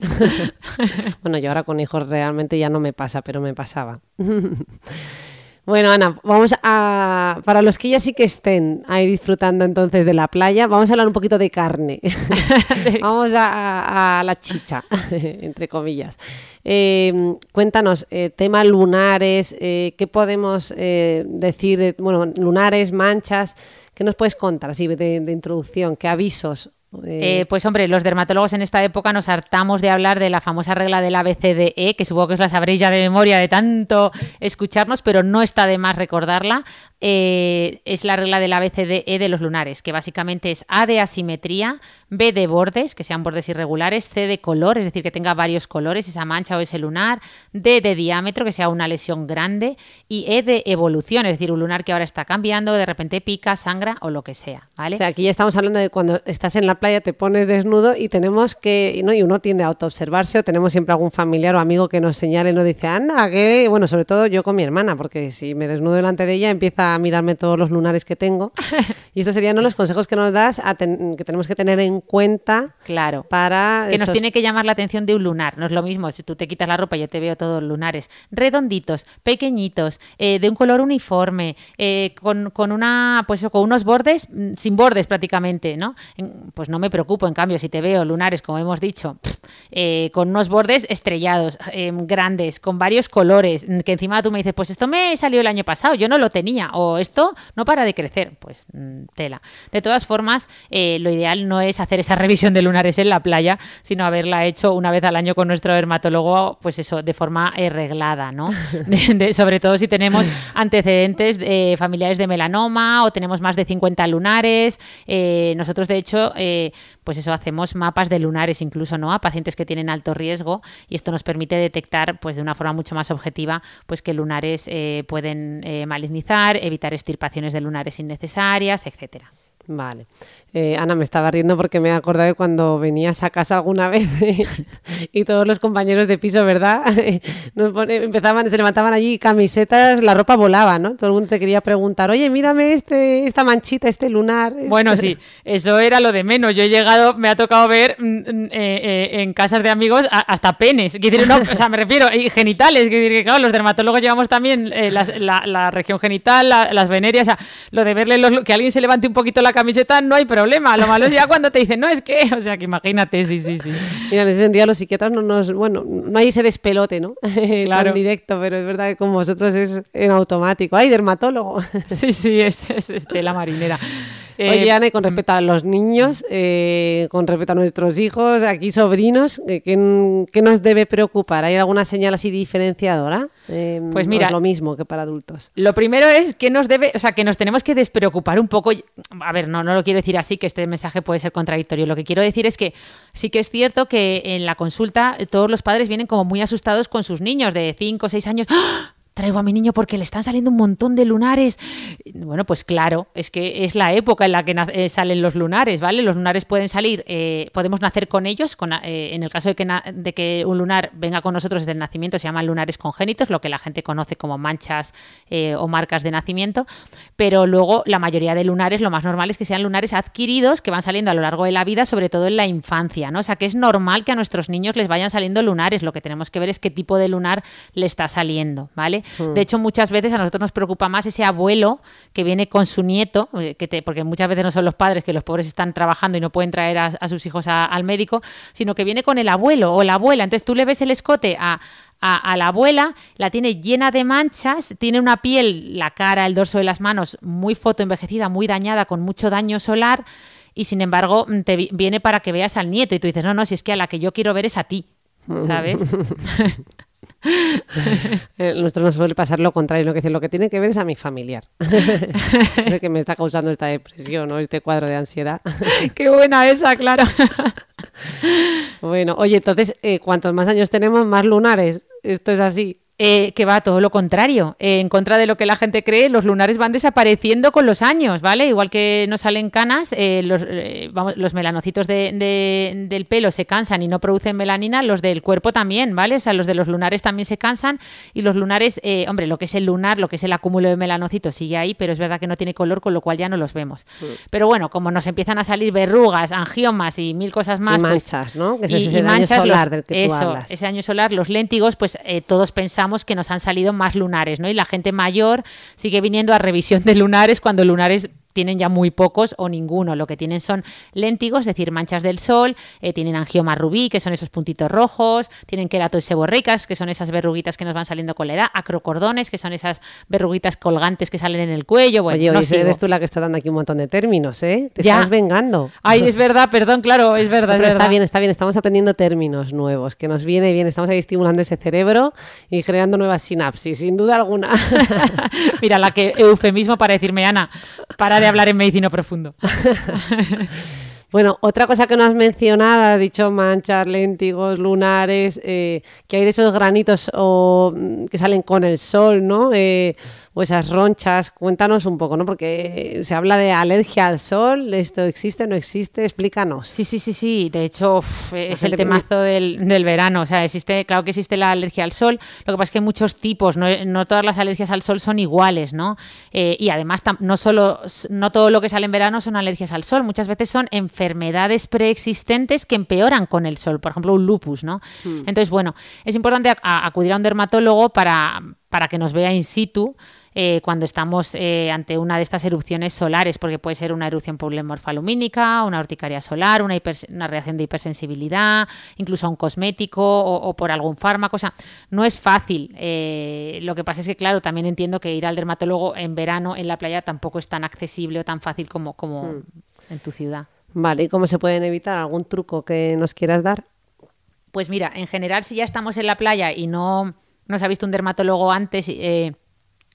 bueno, yo ahora con hijos realmente ya no me pasa, pero me pasaba. Bueno, Ana, vamos a. Para los que ya sí que estén ahí disfrutando entonces de la playa, vamos a hablar un poquito de carne. (laughs) (laughs) vamos a, la chicha, (laughs) entre comillas. Eh, cuéntanos, eh, tema lunares, eh, ¿qué podemos decir de bueno, lunares, manchas? ¿Qué nos puedes contar así de, de introducción? ¿Qué avisos eh, pues hombre, los dermatólogos en esta época nos hartamos de hablar de la famosa regla del ABCDE, que supongo que os la sabréis ya de memoria de tanto escucharnos, pero no está de más recordarla. Eh, es la regla del ABCDE de los lunares, que básicamente es A de asimetría, B de bordes, que sean bordes irregulares, C de color, es decir, que tenga varios colores, esa mancha o ese lunar, D de diámetro, que sea una lesión grande, y E de evolución, es decir, un lunar que ahora está cambiando, de repente pica, sangra o lo que sea. O sea, aquí ya estamos hablando de cuando estás en la playa, te pones desnudo y tenemos que, ¿no? y uno tiende a autoobservarse o tenemos siempre algún familiar o amigo que nos señale y nos dice, anda, que, bueno, sobre todo yo con mi hermana, porque si me desnudo delante de ella empieza a mirarme todos los lunares que tengo. (laughs) y estos serían los consejos que nos das que tenemos que tener en cuenta. Claro. Para que nos tiene que llamar la atención de un lunar. No es lo mismo si tú te quitas la ropa y yo te veo todos los lunares redonditos, pequeñitos, eh, de un color uniforme, eh, con, con, una, pues, con unos bordes mm, sin bordes prácticamente, ¿no? Pues no me preocupo. En cambio, si te veo lunares, como hemos dicho, eh, con unos bordes estrellados, grandes, con varios colores, que encima tú me dices, pues esto me salió el año pasado, yo no lo tenía, o esto no para de crecer, pues mm, tela. De todas formas, lo ideal no es hacer esa (laughs) revisión de lunares en la playa, sino haberla hecho una vez al año con nuestro dermatólogo, pues eso, de forma reglada, ¿no? (laughs) sobre todo si tenemos antecedentes eh, familiares de melanoma o tenemos más de 50 lunares. Eh, nosotros, de hecho, eh, pues eso, hacemos mapas de lunares incluso, ¿no? A pacientes que tienen alto riesgo y esto nos permite detectar pues de una forma mucho más objetiva pues que lunares eh, pueden eh, malignizar, evitar extirpaciones de lunares innecesarias, etcétera. Vale. Eh, Ana, me estaba riendo porque me he acordado de cuando venías a casa alguna vez (laughs) y todos los compañeros de piso, ¿verdad? (laughs) Empezaban, se levantaban allí camisetas, la ropa volaba, ¿no? Todo el mundo te quería preguntar, oye, mírame este, esta manchita, este lunar. este-". (laughs) Bueno, sí, eso era lo de menos. Yo he llegado, me ha tocado ver mm, mm, eh, eh, en casas de amigos hasta penes. O sea, me refiero, y genitales. Decir que, claro, los dermatólogos llevamos también la, la región genital, la- las venerias. O sea, lo de verle los, que alguien se levante un poquito la camiseta no hay problema. Lo malo es ya cuando te dicen, no, es que, (laughs) o sea, que imagínate, sí, sí, sí. Mira, en ese sentido los psiquiatras no nos, bueno, no hay ese despelote, ¿no? (laughs) Claro. Tan directo, pero es verdad que con vosotros es en automático. ¡Ay, dermatólogo! Sí, sí, es, es, es tela marinera. Eh, Oye, Ana, y con respecto a los niños, eh, con respecto a nuestros hijos, aquí sobrinos, eh, ¿qué, qué nos debe preocupar? ¿Hay alguna señal así diferenciadora? Eh, Pues ¿o mira- es lo mismo que para adultos. Lo primero es que nos debe, o sea, que nos tenemos que despreocupar un poco. A ver, no, no lo quiero decir así, que este mensaje puede ser contradictorio. Lo que quiero decir es que sí que es cierto que en la consulta todos los padres vienen como muy asustados con sus niños de 5 o 6 años. ¡Ah! Traigo a mi niño porque le están saliendo un montón de lunares. Bueno, pues claro, es que es la época en la que eh, salen los lunares, ¿vale? Los lunares pueden salir, eh, podemos nacer con ellos. Eh, en el caso de que, na- de que un lunar venga con nosotros desde el nacimiento, se llaman lunares congénitos, lo que la gente conoce como manchas eh, o marcas de nacimiento. Pero luego la mayoría de lunares, lo más normal es que sean lunares adquiridos que van saliendo a lo largo de la vida, sobre todo en la infancia, ¿no? O sea, que es normal que a nuestros niños les vayan saliendo lunares. Lo que tenemos que ver es qué tipo de lunar le está saliendo, ¿vale? De hecho, muchas veces a nosotros nos preocupa más ese abuelo que viene con su nieto, eh, que te- porque muchas veces no son los padres, que los pobres están trabajando y no pueden traer a, a sus hijos a- al médico, sino que viene con el abuelo o la abuela. Entonces tú le ves el escote a, a- a la abuela, la tiene llena de manchas, tiene una piel, la cara, el dorso de las manos muy fotoenvejecida, muy dañada, con mucho daño solar. Y sin embargo, mm, te vi- viene para que veas al nieto y tú dices, no, no, si es que a la que yo quiero ver es a ti, ¿sabes? (laughs) (laughs) Eh, nosotros nos suele pasar lo contrario, lo que dice, lo que tiene que ver es a mi familiar. (laughs) es el que me está causando esta depresión o este cuadro de ansiedad. (laughs) Qué buena esa, claro. bueno, oye, entonces, eh, cuantos más años tenemos, más lunares. Esto es así. Eh, que va todo lo contrario. Eh, en contra de lo que la gente cree, los lunares van desapareciendo con los años, ¿vale? Igual que nos salen canas, eh, los, eh, vamos, los melanocitos de- de- del pelo se cansan y no producen melanina, los del cuerpo también, ¿vale? O sea, los de los lunares también se cansan y los lunares, eh, hombre, lo que es el lunar, lo que es el acúmulo de melanocitos sigue ahí, pero es verdad que no tiene color, con lo cual ya no los vemos. Pero bueno, como nos empiezan a salir verrugas, angiomas y mil cosas más. Y pues- manchas, ¿no? Que ese y- es daño solar los- del que tú eso, hablas. ese año solar, los léntigos, pues todos pensamos que nos han salido más lunares, ¿no? Y la gente mayor sigue viniendo a revisión de lunares cuando lunares tienen ya muy pocos o ninguno. Lo que tienen son léntigos, es decir, manchas del sol, eh, tienen angioma rubí, que son esos puntitos rojos, tienen queratos seborreicas, que son esas verruguitas que nos van saliendo con la edad, acrocordones, que son esas verruguitas colgantes que salen en el cuello. Bueno, Oye, no eres tú la que está dando aquí un montón de términos, ¿eh? Te Ya. estás vengando. Ay, es verdad, perdón, claro, es verdad, es Pero está verdad. bien, está bien, estamos aprendiendo términos nuevos, que nos viene bien, estamos ahí estimulando ese cerebro y creando nuevas sinapsis, sin duda alguna. (laughs) Mira, la que eufemismo para decirme, Ana, para de hablar en medicina profundo. (laughs) Bueno, otra cosa que no has mencionado, has dicho manchas, léntigos, lunares, eh, que hay de esos granitos o, mm, que salen con el sol, ¿no? Eh, o esas ronchas. Cuéntanos un poco, ¿no? Porque se habla de alergia al sol, ¿esto existe, no existe? Explícanos. Sí, sí, sí, sí. De hecho, uf, es el temazo del, del verano. O sea, existe, claro que existe la alergia al sol. Lo que pasa es que hay muchos tipos. No, no todas las alergias al sol son iguales, ¿no? Eh, y además, no solo, no todo lo que sale en verano son alergias al sol. Muchas veces son enfermedades preexistentes que empeoran con el sol. Por ejemplo, un lupus, ¿no? Entonces, bueno, es importante a- a- acudir a un dermatólogo para, para que nos vea in situ eh, cuando estamos eh, ante una de estas erupciones solares, porque puede ser una erupción polimorfalumínica, una urticaria solar, una, hiper- una reacción de hipersensibilidad, incluso a un cosmético o, o por algún fármaco. O sea, no es fácil. Eh, lo que pasa es que, claro, también entiendo que ir al dermatólogo en verano en la playa tampoco es tan accesible o tan fácil como, como en tu ciudad. Vale, ¿y cómo se pueden evitar? ¿Algún truco que nos quieras dar? Pues mira, en general, si ya estamos en la playa y no nos ha visto un dermatólogo antes, eh,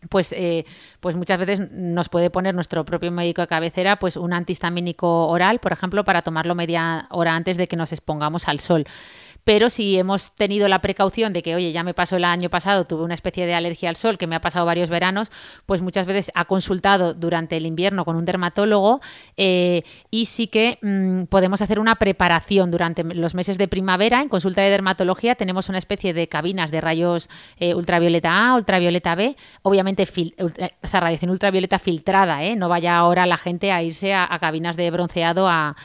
pues, eh, pues muchas veces nos puede poner nuestro propio médico de cabecera pues un antihistamínico oral, por ejemplo, para tomarlo media hora antes de que nos expongamos al sol. Pero si hemos tenido la precaución de que, oye, ya me pasó el año pasado, tuve una especie de alergia al sol que me ha pasado varios veranos, pues muchas veces ha consultado durante el invierno con un dermatólogo eh, y sí que mm, podemos hacer una preparación durante los meses de primavera. En consulta de dermatología tenemos una especie de cabinas de rayos eh, ultravioleta A, ultravioleta B, obviamente esa radiación ultravioleta filtrada, ¿eh? no vaya ahora la gente a irse a, cabinas de bronceado a,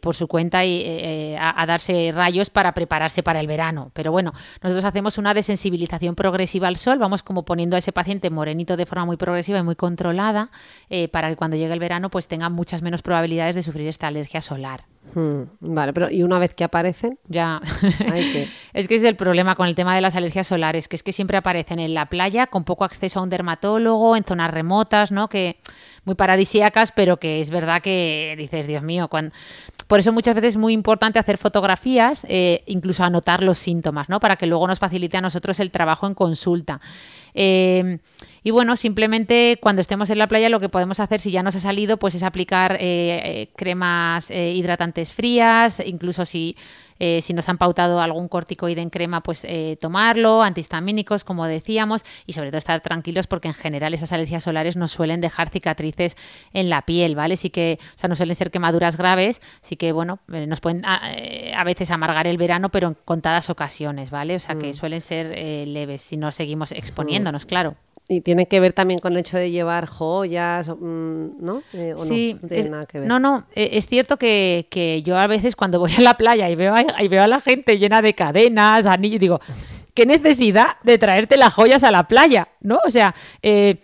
por su cuenta y a darse rayos para prepararse para el verano. Pero bueno, nosotros hacemos una desensibilización progresiva al sol, vamos como poniendo a ese paciente morenito de forma muy progresiva y muy controlada eh, para que cuando llegue el verano pues tenga muchas menos probabilidades de sufrir esta alergia solar. Hmm, vale, pero ¿y una vez que aparecen? Ya. (laughs) (laughs) es que es el problema con el tema de las alergias solares, que es que siempre aparecen en la playa con poco acceso a un dermatólogo, en zonas remotas, ¿no? Que muy paradisíacas, pero que es verdad que dices, Dios mío, cuando... Por eso muchas veces es muy importante hacer fotografías, eh, incluso anotar los síntomas, ¿no? Para que luego nos facilite a nosotros el trabajo en consulta. Eh, y bueno, simplemente cuando estemos en la playa lo que podemos hacer, si ya nos ha salido, pues es aplicar eh, cremas hidratantes frías, incluso si eh, si nos han pautado algún corticoide en crema, pues eh, tomarlo, antihistamínicos, como decíamos, y sobre todo estar tranquilos porque en general esas alergias solares nos suelen dejar cicatrices en la piel, ¿vale? Sí que, o sea, no suelen ser quemaduras graves, sí que, bueno, eh, nos pueden a, veces amargar el verano, pero en contadas ocasiones, ¿vale? O sea, que mm. suelen ser leves si no seguimos exponiéndonos, mm. claro. Y tiene que ver también con el hecho de llevar joyas, mm, ¿no? Eh, sí, no, tiene nada que ver. no, no, eh, es cierto que, que, yo a veces cuando voy a la playa y veo a, y veo a la gente llena de cadenas, anillos, digo, ¿qué necesidad de traerte las joyas a la playa? ¿No? O sea, eh,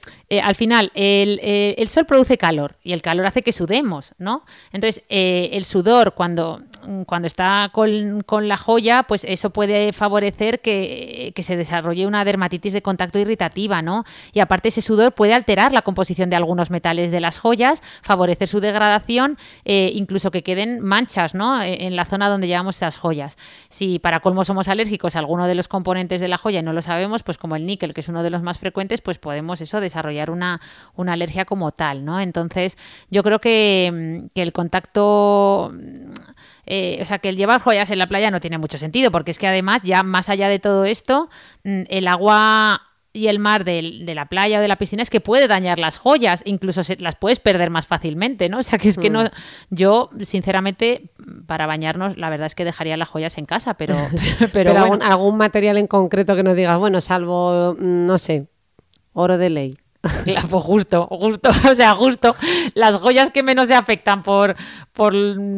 al final el, el, sol produce calor y el calor hace que sudemos, ¿no? Entonces, el sudor cuando cuando está con, la joya, pues eso puede favorecer que, se desarrolle una dermatitis de contacto irritativa, ¿no? Y aparte ese sudor puede alterar la composición de algunos metales de las joyas, favorecer su degradación, eh, incluso que queden manchas, ¿no? E, en la zona donde llevamos esas joyas. Si para colmo somos alérgicos a alguno de los componentes de la joya y no lo sabemos, pues como el níquel, que es uno de los más frecuentes, pues podemos eso desarrollar una, una alergia como tal, ¿no? Entonces, yo creo que, que el contacto eh, o sea, que el llevar joyas en la playa no tiene mucho sentido, porque es que además, ya más allá de todo esto, mm, el agua y el mar de, la playa o de la piscina es que puede dañar las joyas, incluso se, las puedes perder más fácilmente, ¿no? O sea, que es que no, mm. yo, sinceramente, para bañarnos, la verdad es que dejaría las joyas en casa, pero... (laughs) Pero, algún, algún material en concreto que nos digas, bueno, salvo, mm, no sé, oro de ley. (laughs) Claro, pues justo, justo, (laughs) o sea, justo las joyas que menos se afectan por, por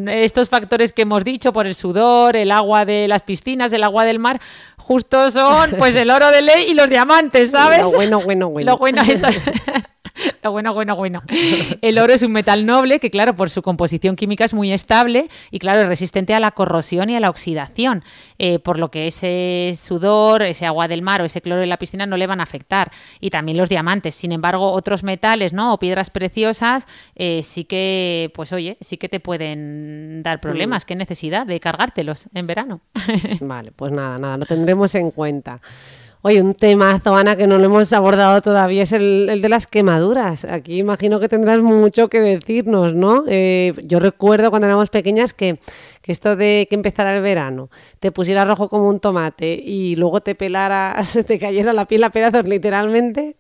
estos factores que hemos dicho, por el sudor, el agua de las piscinas, el agua del mar, justo son pues el oro de ley y los diamantes, (laughs) ¿sabes? Lo bueno, bueno, bueno. Lo bueno es (laughs) bueno, bueno, bueno. El oro es un metal noble que, claro, por su composición química es muy estable y, claro, es resistente a la corrosión y a la oxidación, eh, por lo que ese sudor, ese agua del mar o ese cloro de la piscina no le van a afectar. Y también los diamantes. Sin embargo, otros metales, ¿no? O piedras preciosas, eh, sí que, pues oye, sí que te pueden dar problemas. Mm. ¿Qué necesidad de cargártelos en verano? (laughs) Vale, pues nada, nada, lo tendremos en cuenta. Oye, un temazo, Ana, que no lo hemos abordado todavía es el, de las quemaduras. Aquí imagino que tendrás mucho que decirnos, ¿no? Eh, yo recuerdo cuando éramos pequeñas que, esto de que empezara el verano, te pusiera rojo como un tomate y luego te pelara, (laughs) te cayera la piel a pedazos literalmente,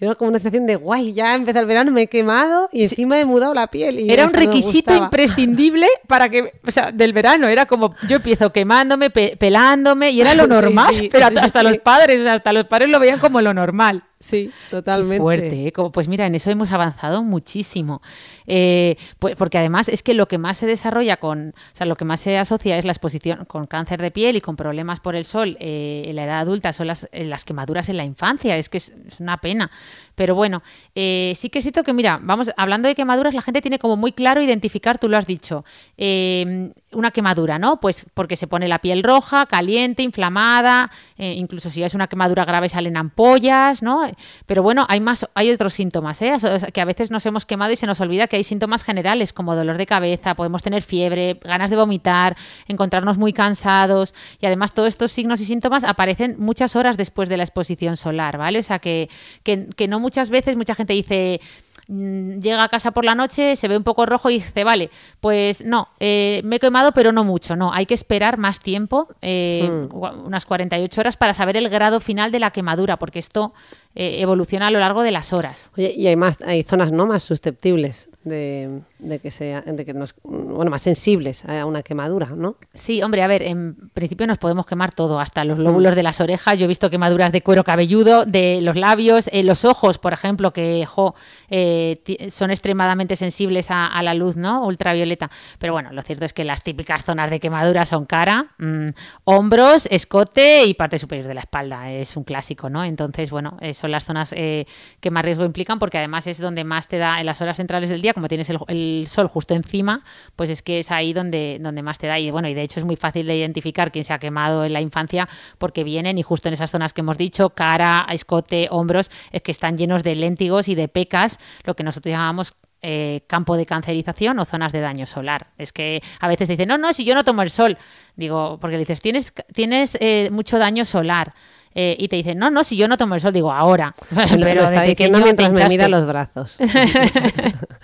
era como una sensación de guay, ya empezó el verano, me he quemado y encima he mudado la piel. Y era un requisito imprescindible (laughs) para que, o sea, del verano, era como yo empiezo quemándome, pelándome y era lo (laughs) normal, pero hasta los padres, hasta los padres lo veían como lo normal. Sí, totalmente. fuerte, ¿eh? pues mira, en eso hemos avanzado muchísimo. Eh, pues porque además es que lo que más se desarrolla con, o sea, lo que más se asocia es la exposición con cáncer de piel y con problemas por el sol eh, en la edad adulta, son las, las, quemaduras en la infancia, es que es, una pena. Pero bueno, sí que es cierto que, mira, vamos, hablando de quemaduras, la gente tiene como muy claro identificar, tú lo has dicho, una quemadura, ¿no? Pues porque se pone la piel roja, caliente, inflamada, incluso si es una quemadura grave salen ampollas, ¿no? Pero bueno, hay más, hay otros síntomas, ¿eh? que a veces nos hemos quemado y se nos olvida que hay síntomas generales como dolor de cabeza, podemos tener fiebre, ganas de vomitar, encontrarnos muy cansados y además todos estos signos y síntomas aparecen muchas horas después de la exposición solar, ¿vale? O sea que, que, que no muchas veces mucha gente dice llega a casa por la noche, se ve un poco rojo y dice, vale, pues no, eh, me he quemado, pero no mucho, no, hay que esperar más tiempo, eh, Mm. unas 48 horas, para saber el grado final de la quemadura, porque esto eh, evoluciona a lo largo de las horas. Oye, y hay más, hay zonas no más susceptibles de, de que sea, de que nos, bueno, más sensibles a una quemadura, ¿no? Sí, hombre, a ver, en principio nos podemos quemar todo, hasta los lóbulos de las orejas. Yo he visto quemaduras de cuero cabelludo, de los labios, eh, los ojos, por ejemplo, que jo, eh, son extremadamente sensibles a, a la luz, ¿no? Ultravioleta. Pero bueno, lo cierto es que las típicas zonas de quemadura son cara, mm, hombros, escote y parte superior de la espalda. Es un clásico, ¿no? Entonces, bueno, eh, son las zonas eh, que más riesgo implican porque además es donde más te da en las horas centrales del día, como tienes el, el sol justo encima, pues es que es ahí donde, donde más te da. Y bueno, y de hecho es muy fácil de identificar quién se ha quemado en la infancia porque vienen y justo en esas zonas que hemos dicho, cara, escote, hombros, es que están llenos de léntigos y de pecas, lo que nosotros llamamos eh, campo de cancerización o zonas de daño solar. Es que a veces te dicen, no, no, si yo no tomo el sol. Digo, porque le dices, tienes, tienes eh, mucho daño solar. Eh, y te dicen, no, no, si yo no tomo el sol, digo, ahora. (laughs) Lo, lo está diciendo mientras me mira los brazos. (laughs) (laughs)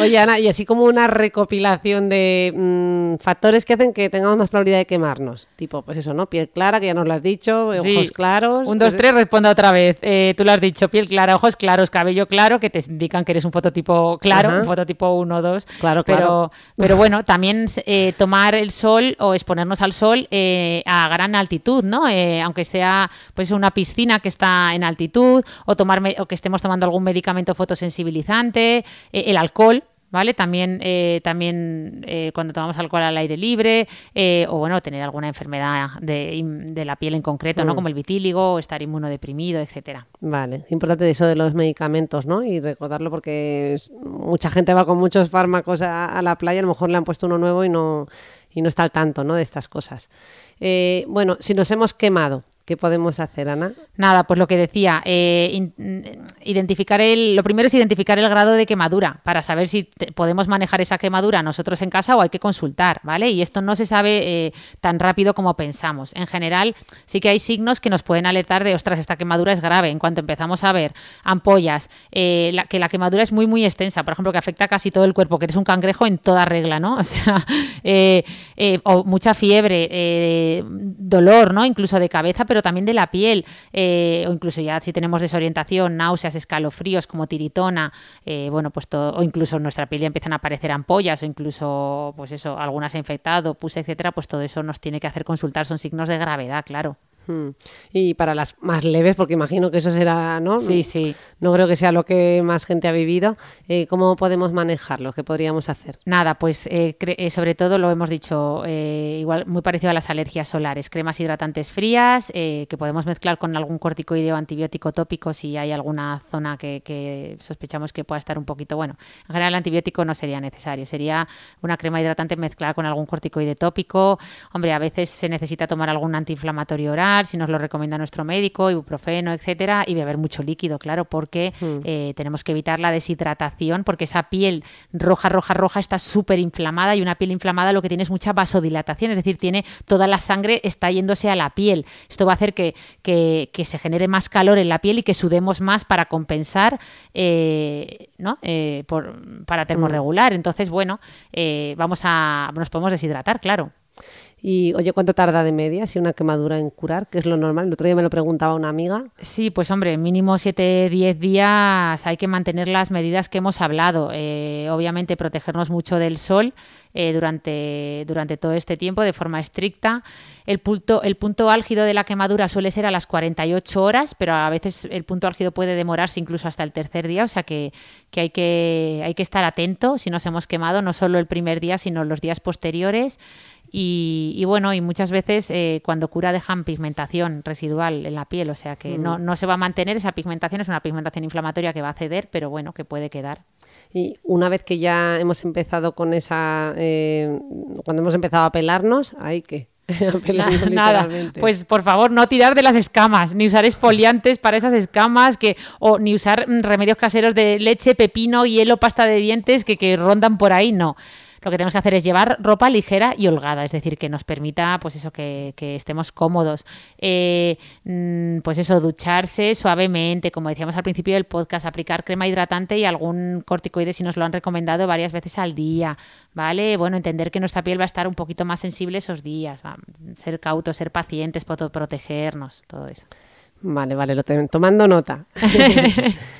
Oye, Ana, y así como una recopilación de mm, factores que hacen que tengamos más probabilidad de quemarnos. Tipo, pues eso, ¿no? Piel clara, que ya nos lo has dicho, Sí. ojos claros. Un, dos, pues- tres, responda otra vez. Eh, tú lo has dicho, piel clara, ojos claros, cabello claro, que te indican que eres un fototipo claro, Ajá. un fototipo 1 2. Claro, pero, claro. Pero bueno, también eh, tomar el sol o exponernos al sol eh, a gran altitud, ¿no? Eh, aunque sea pues una piscina que está en altitud o, tomar o que estemos tomando algún medicamento fotosensibilizante, eh, el alcohol. ¿Vale? También, eh, también eh, cuando tomamos alcohol al aire libre eh, o bueno, tener alguna enfermedad de, la piel en concreto, ¿no? Mm. Como el vitíligo, o estar inmunodeprimido, etcétera. Vale, es importante eso de los medicamentos, ¿no? Y recordarlo porque mucha gente va con muchos fármacos a, a la playa, a lo mejor le han puesto uno nuevo y no, y no está al tanto, ¿no? De estas cosas. Eh, bueno, si nos hemos quemado, ¿qué podemos hacer, Ana? Nada, pues lo que decía, eh, identificar el, lo primero es identificar el grado de quemadura para saber si podemos manejar esa quemadura nosotros en casa o hay que consultar, ¿vale? Y esto no se sabe eh, tan rápido como pensamos. En general, sí que hay signos que nos pueden alertar de, ostras, esta quemadura es grave. En cuanto empezamos a ver ampollas, eh, que la quemadura es muy, muy extensa, por ejemplo, que afecta casi todo el cuerpo, que eres un cangrejo en toda regla, ¿no? (laughs) O sea, o mucha fiebre, dolor, ¿no? Incluso de cabeza, pero también de la piel, eh, o incluso ya si tenemos desorientación, náuseas, escalofríos como tiritona, eh, bueno, pues todo, o incluso en nuestra piel ya empiezan a aparecer ampollas, o incluso, pues eso, algunas ha infectado, pus, etcétera, pues todo eso nos tiene que hacer consultar, son signos de gravedad, claro. Y para las más leves, porque imagino que eso será, ¿no? Sí, sí. No creo que sea lo que más gente ha vivido. Eh, ¿Cómo podemos manejarlo? ¿Qué podríamos hacer? Nada, pues eh, eh, sobre todo lo hemos dicho, eh, igual muy parecido a las alergias solares, cremas hidratantes frías eh, que podemos mezclar con algún corticoide o antibiótico tópico si hay alguna zona que, que sospechamos que pueda estar un poquito bueno. En general el antibiótico no sería necesario, sería una crema hidratante mezclada con algún corticoide tópico. Hombre, a veces se necesita tomar algún antiinflamatorio oral, si nos lo recomienda nuestro médico, ibuprofeno, etcétera, y beber mucho líquido, claro, porque eh, tenemos que evitar la deshidratación, porque esa piel roja, roja, roja está súper inflamada y una piel inflamada lo que tiene es mucha vasodilatación, es decir, tiene toda la sangre está yéndose a la piel. Esto va a hacer que, que- que se genere más calor en la piel y que sudemos más para compensar, eh, ¿no? Eh, por- para termorregular. Entonces, bueno, vamos a, nos podemos deshidratar, claro. Y, oye, ¿cuánto tarda de media si una quemadura en curar? Que es lo normal. El otro día me lo preguntaba una amiga. Sí, pues hombre, mínimo 7-10 días hay que mantener las medidas que hemos hablado. Eh, obviamente protegernos mucho del sol eh, durante, durante todo este tiempo de forma estricta. El punto, el punto álgido de la quemadura suele ser a las 48 horas, pero a veces el punto álgido puede demorarse incluso hasta el tercer día, o sea que, que hay que hay que estar atento si nos hemos quemado, no solo el primer día, sino los días posteriores. Y, y bueno, y muchas veces eh, cuando cura dejan pigmentación residual en la piel, o sea que no, no se va a mantener esa pigmentación, es una pigmentación inflamatoria que va a ceder, pero bueno, que puede quedar. Y una vez que ya hemos empezado con esa. eh, cuando hemos empezado a pelarnos, hay que. (laughs) Nada, pues por favor no tirar de las escamas, ni usar exfoliantes para esas escamas, que, o ni usar mm, remedios caseros de leche, pepino, hielo, pasta de dientes que, que rondan por ahí, no. Lo que tenemos que hacer es llevar ropa ligera y holgada, es decir, que nos permita, pues eso, que, que estemos cómodos. Eh, mm, pues eso, ducharse suavemente, como decíamos al principio del podcast, aplicar crema hidratante y algún corticoide si nos lo han recomendado varias veces al día, ¿vale? Bueno, entender que nuestra piel va a estar un poquito más sensible esos días, ¿va? ser cautos, ser pacientes, protegernos, todo eso. Vale, vale, lo tengo tomando nota. (laughs)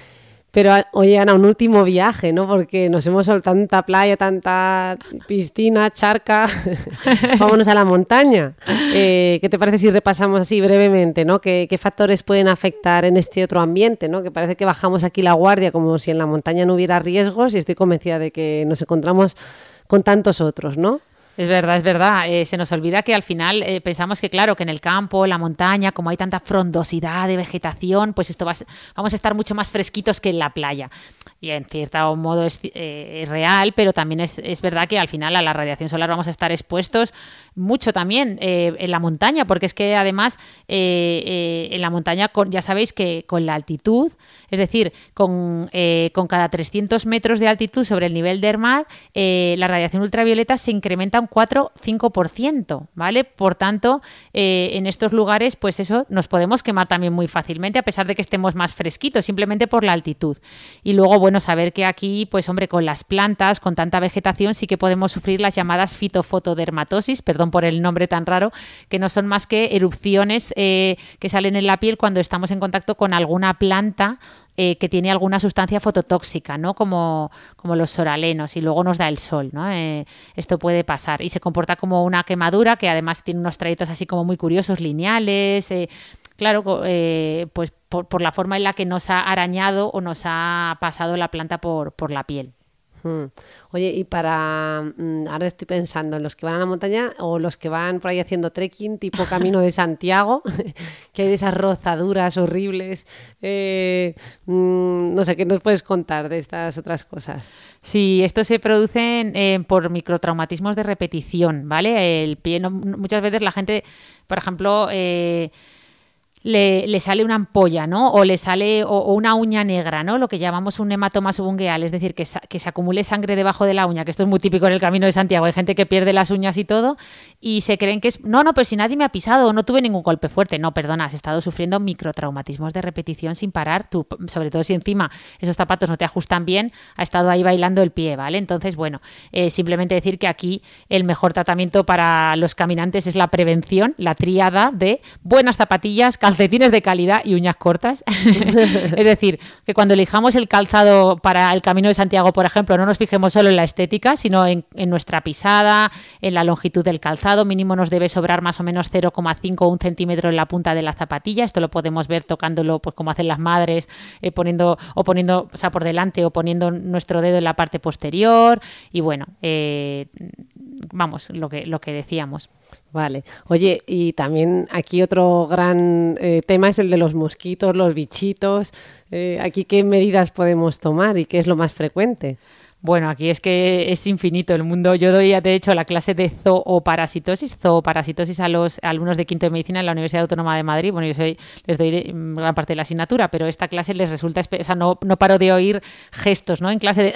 Pero oye, Ana, un último viaje, ¿no? Porque nos hemos soltado tanta playa, tanta piscina, charca. (laughs) Vámonos a la montaña. Eh, ¿Qué te parece si repasamos así brevemente, ¿no? ¿Qué, ¿Qué, factores pueden afectar en este otro ambiente, ¿no? Que parece que bajamos aquí la guardia como si en la montaña no hubiera riesgos y estoy convencida de que nos encontramos con tantos otros, ¿no? Es verdad, es verdad. Eh, se nos olvida que al final eh, pensamos que, claro, que en el campo, en la montaña, como hay tanta frondosidad de vegetación, pues esto va, vamos a estar mucho más fresquitos que en la playa. Y en cierto modo es, eh, es real, pero también es, es, verdad que al final a la radiación solar vamos a estar expuestos mucho también eh, en la montaña, porque es que además eh, eh, en la montaña con, ya sabéis que con la altitud, es decir, con, con cada 300 metros de altitud sobre el nivel del mar, la radiación ultravioleta se incrementa un 4-5%, ¿vale? Por tanto, en estos lugares, pues eso, nos podemos quemar también muy fácilmente, a pesar de que estemos más fresquitos, simplemente por la altitud. Y luego, bueno, saber que aquí, pues hombre, con las plantas, con tanta vegetación, sí que podemos sufrir las llamadas fitofotodermatosis, perdón por el nombre tan raro, que no son más que erupciones eh, que salen en la piel cuando estamos en contacto con alguna planta eh, que tiene alguna sustancia fototóxica, ¿no? Como, como, los soralenos, y luego nos da el sol, ¿no? Eh, esto puede pasar. Y se comporta como una quemadura que además tiene unos trayectos así como muy curiosos, lineales. claro, pues por, por, la forma en la que nos ha arañado o nos ha pasado la planta por, por la piel. Hmm. Oye, y para. Mm, ahora estoy pensando en los que van a la montaña o los que van por ahí haciendo trekking, tipo camino de Santiago, (laughs) que hay de esas rozaduras horribles. Eh, mm, no sé, ¿qué nos puedes contar de estas otras cosas? Sí, esto se produce eh, por microtraumatismos de repetición, ¿vale? El pie, muchas veces la gente, por ejemplo, eh, le, le, sale una ampolla, ¿no? O le sale o, una uña negra, ¿no? Lo que llamamos un hematoma subungueal, es decir, que, que, se acumule sangre debajo de la uña, que esto es muy típico en el Camino de Santiago. Hay gente que pierde las uñas y todo y se creen que es, no, no, pero si nadie me ha pisado no tuve ningún golpe fuerte. No, perdona, has estado sufriendo microtraumatismos de repetición sin parar, tú, sobre todo si encima esos zapatos no te ajustan bien, ha estado ahí bailando el pie, ¿vale? Entonces, bueno, eh, simplemente decir que aquí el mejor tratamiento para los caminantes es la prevención, la tríada de buenas zapatillas, calcetines de calidad y uñas cortas. (laughs) es decir, que cuando elijamos el calzado para el Camino de Santiago, por ejemplo, no nos fijemos solo en la estética, sino en, nuestra pisada, en la longitud del calzado. Mínimo nos debe sobrar más o menos 0,5 o 1 centímetro en la punta de la zapatilla. Esto lo podemos ver tocándolo, pues como hacen las madres, eh, poniendo o poniendo, o sea, por delante o poniendo nuestro dedo en la parte posterior. Y bueno, eh, vamos, lo que, lo que decíamos. Vale. Oye, y también aquí otro gran eh, tema es el de los mosquitos, los bichitos. Eh, aquí, ¿qué medidas podemos tomar y qué es lo más frecuente? Bueno, aquí es que es infinito el mundo. Yo doy, de hecho, la clase de zooparasitosis, zooparasitosis a los alumnos de quinto de medicina en la Universidad Autónoma de Madrid. Bueno, yo soy, les doy gran parte de la asignatura, pero esta clase les resulta, o sea, no, no paro de oír gestos, ¿no? En clase de.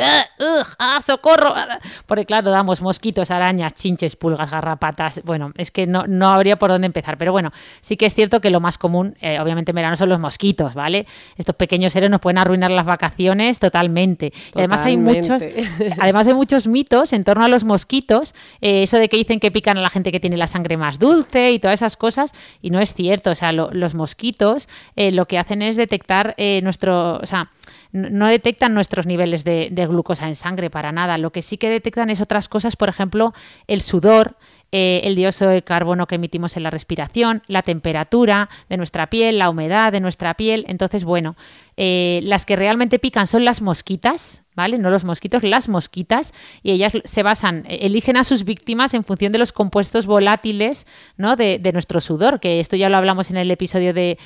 ¡ah, socorro! (laughs) Porque claro, damos mosquitos, arañas, chinches, pulgas, garrapatas. Bueno, es que no, no habría por dónde empezar. Pero bueno, sí que es cierto que lo más común, eh, obviamente en verano, son los mosquitos, ¿vale? Estos pequeños seres nos pueden arruinar las vacaciones totalmente. totalmente. Y además hay muchos (laughs) Además hay muchos mitos en torno a los mosquitos, eh, eso de que dicen que pican a la gente que tiene la sangre más dulce y todas esas cosas, y no es cierto. O sea, lo, los mosquitos eh, lo que hacen es detectar eh, nuestro, o sea, no detectan nuestros niveles de, de, glucosa en sangre para nada. Lo que sí que detectan es otras cosas, por ejemplo, el sudor, eh, el dióxido de carbono que emitimos en la respiración, la temperatura de nuestra piel, la humedad de nuestra piel. Entonces, bueno, eh, las que realmente pican son las mosquitas, ¿vale? No los mosquitos, las mosquitas, y ellas se basan, eh, eligen a sus víctimas en función de los compuestos volátiles, ¿no? De, nuestro sudor, que esto ya lo hablamos en el episodio de,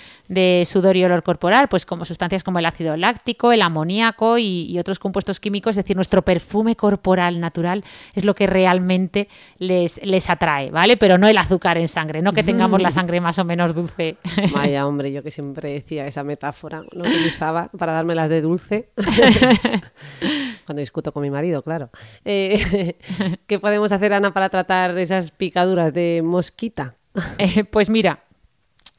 sudor y olor corporal, pues como sustancias como el ácido láctico, el amoníaco y, y, otros compuestos químicos, es decir, nuestro perfume corporal natural es lo que realmente les, les atrae, ¿vale? Pero no el azúcar en sangre, no que tengamos la (laughs) sangre más o menos dulce. Vaya, hombre, yo que siempre decía esa metáfora, lo utilizaba para dármelas de dulce. (laughs) Cuando discuto con mi marido, claro. Eh, (laughs) ¿Qué podemos hacer, Ana, para tratar esas picaduras de mosquita? Eh, pues mira,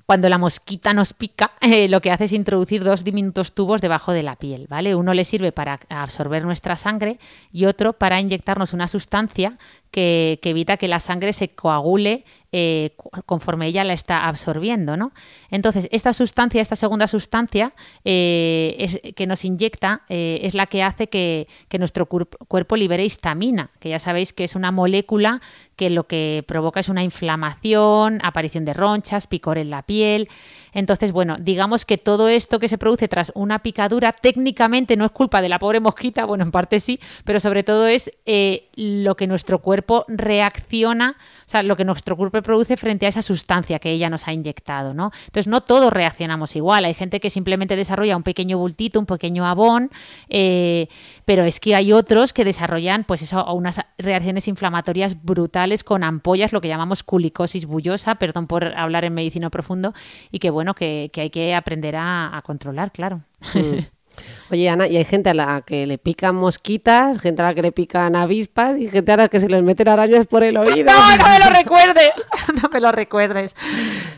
cuando la mosquita nos pica, eh, lo que hace es introducir dos diminutos tubos debajo de la piel, ¿vale? Uno le sirve para absorber nuestra sangre y otro para inyectarnos una sustancia que, evita que la sangre se coagule eh, conforme ella la está absorbiendo, ¿no? Entonces, esta sustancia, esta segunda sustancia eh, que nos inyecta eh, es la que hace que, que nuestro cuerpo libere histamina, que ya sabéis que es una molécula que lo que provoca es una inflamación, aparición de ronchas, picor en la piel. Entonces, bueno, digamos que todo esto que se produce tras una picadura técnicamente no es culpa de la pobre mosquita, bueno, en parte sí, pero sobre todo es eh, lo que nuestro cuerpo reacciona, o sea, lo que nuestro cuerpo produce frente a esa sustancia que ella nos ha inyectado, ¿no? Entonces, no todos reaccionamos igual. Hay gente que simplemente desarrolla un pequeño bultito, un pequeño abón, eh, pero es que hay otros que desarrollan, pues eso, unas reacciones inflamatorias brutales con ampollas, lo que llamamos culicosis bullosa, perdón por hablar en medicina profundo, y que bueno, que, que hay que aprender a, a controlar, claro. Mm. (laughs) Oye, Ana, y hay gente a la que le pican mosquitas, gente a la que le pican avispas y gente a la que se les meten arañas por el oído. No, no me lo recuerdes. (laughs) No me lo recuerdes.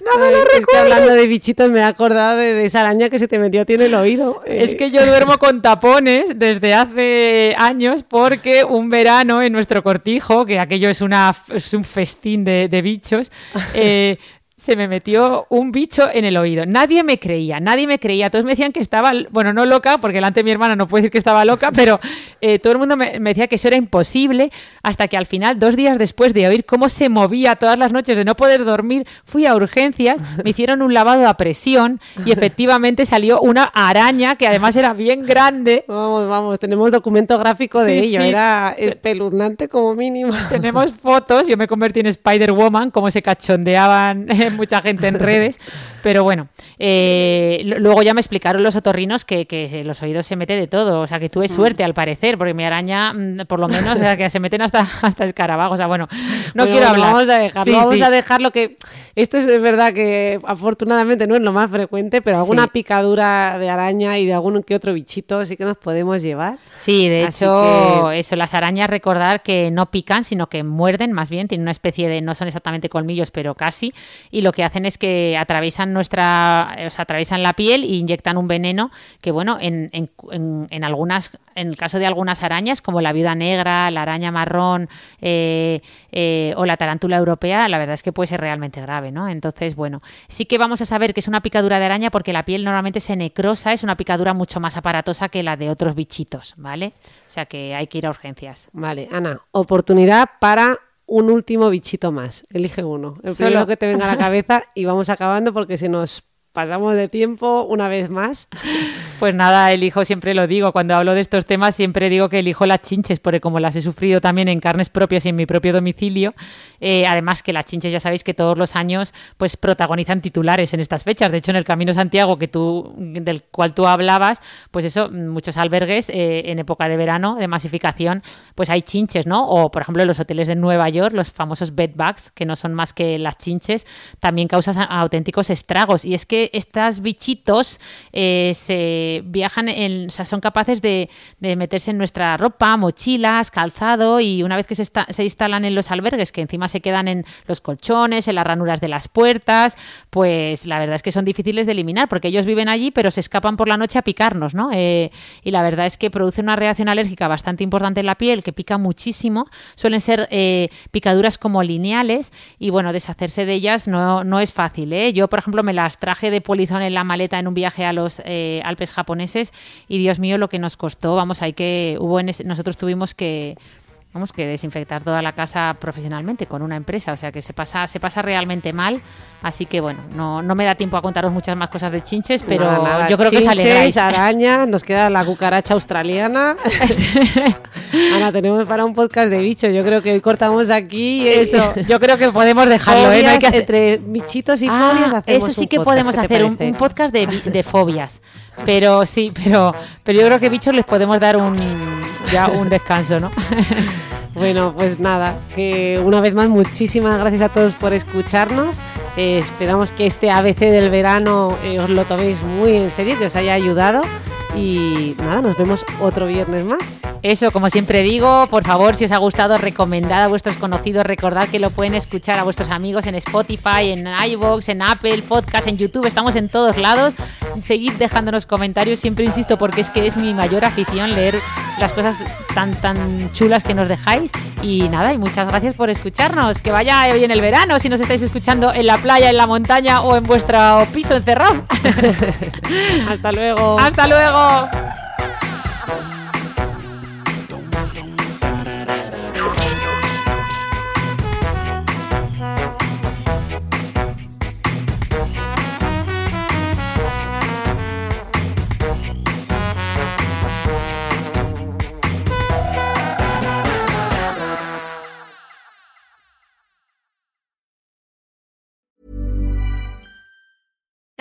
No me Ay, lo es que recuerdes. hablando de bichitos me he acordado de, de esa araña que se te metió a ti en el oído. Eh, Es que yo duermo con tapones desde hace años porque un verano en nuestro cortijo, que aquello es, una, es un festín de, de bichos, eh, se me metió un bicho en el oído. Nadie me creía, nadie me creía. Todos me decían que estaba, bueno, no loca, porque delante de mi hermana no puedo decir que estaba loca, (laughs) pero eh, todo el mundo me, me decía que eso era imposible, hasta que al final, dos días después de oír cómo se movía todas las noches de no poder dormir, fui a urgencias, me hicieron un lavado a presión y (laughs) efectivamente salió una araña que además era bien grande. Vamos, vamos, tenemos documento gráfico de Sí, ello. sí. Era espeluznante como mínimo. Tenemos fotos, yo me convertí en Spider-Woman, como se cachondeaban (laughs) (laughs) mucha gente en redes, pero bueno, eh, luego ya me explicaron los otorrinos que, que los oídos se mete de todo, o sea que tuve suerte al parecer, porque mi araña, mm, por lo menos, o sea, que se meten hasta, (laughs) hasta escarabajos, o sea, bueno, no Bueno, quiero hablar. Vamos a dejarlo, Sí, vamos sí. a dejarlo que esto es, es verdad que afortunadamente no es lo más frecuente, pero alguna Sí. picadura de araña y de algún que otro bichito sí que nos podemos llevar. Sí, de Así hecho, que- eso, las arañas recordar que no pican, sino que muerden, más bien, tienen una especie de, no son exactamente colmillos, pero casi, y lo que hacen es que atraviesan nuestra, sea, atraviesan la piel e inyectan un veneno que, bueno, en, en, en- en algunas, en el caso de algunas arañas, como la viuda negra, la araña marrón eh, eh, o la tarántula europea, la verdad es que puede ser realmente grave, ¿no? Entonces, bueno, sí que vamos a saber que es una picadura de araña porque la piel normalmente se necrosa, es una picadura mucho más aparatosa que la de otros bichitos, ¿vale? O sea que hay que ir a urgencias. Vale, Ana, oportunidad para un último bichito más. Elige uno. El Solo- primero que te venga a la cabeza y vamos acabando porque se nos pasamos de tiempo una vez más. Pues nada, elijo, siempre lo digo, cuando hablo de estos temas siempre digo que elijo las chinches, porque como las he sufrido también en carnes propias y en mi propio domicilio, eh, además que las chinches ya sabéis que todos los años pues protagonizan titulares en estas fechas. De hecho, en el Camino Santiago que tú, del cual tú hablabas, pues eso, muchos albergues eh, en época de verano, de masificación, pues hay chinches, ¿no? O por ejemplo en los hoteles de Nueva York, los famosos bedbugs, que no son más que las chinches, también causan auténticos estragos. Y es que estos bichitos eh, se viajan, en, son capaces de, meterse en nuestra ropa, mochilas, calzado, y una vez que se, instalan en los albergues, que encima se quedan en los colchones, en las ranuras de las puertas, pues la verdad es que son difíciles de eliminar, porque ellos viven allí, pero se escapan por la noche a picarnos, ¿no? Eh, y la verdad es que producen una reacción alérgica bastante importante en la piel, que pica muchísimo. Suelen ser eh, picaduras como lineales, y bueno, deshacerse de ellas no, no es fácil. Yo, por ejemplo, me las traje de polizón en la maleta en un viaje a los eh, Alpes japoneses, y Dios mío, lo que nos costó, vamos, hay que, hubo en ese- nosotros tuvimos que Vamos que desinfectar toda la casa profesionalmente con una empresa, o sea que se pasa, se pasa realmente mal. Así que bueno, no, no me da tiempo a contaros muchas más cosas de chinches, pero Nada, nada, yo creo que os chinches, alegráis. araña, nos queda la cucaracha australiana. (laughs) Ana, tenemos para un podcast de bichos. Yo creo que hoy cortamos aquí. eh, Eso, (laughs) yo creo que podemos dejarlo, ¿eh? No hay que fobias, hacer- entre bichitos y Ah, fobias hacemos eso sí que podcast, podemos ¿qué te hacer, un, un podcast de, de fobias. Pero sí, pero, pero yo creo que bichos les podemos dar un, ya un descanso, ¿no? (laughs) Bueno, pues nada, que una vez más muchísimas gracias a todos por escucharnos. Eh, esperamos que este ABC del verano eh, os lo toméis muy en serio, que os haya ayudado. Y nada, nos vemos otro viernes más. Eso, como siempre digo, por favor, si os ha gustado, recomendad a vuestros conocidos, recordad que lo pueden escuchar a vuestros amigos en Spotify, en iVoox, en Apple Podcast, en YouTube, estamos en todos lados. Seguid dejándonos comentarios, siempre insisto, porque es que es mi mayor afición leer las cosas tan tan chulas que nos dejáis. Y nada, y muchas gracias por escucharnos. Que vaya bien el verano, si nos estáis escuchando en la playa, en la montaña o en vuestro piso encerrado. (laughs) (laughs) Hasta luego. Hasta luego. 啊。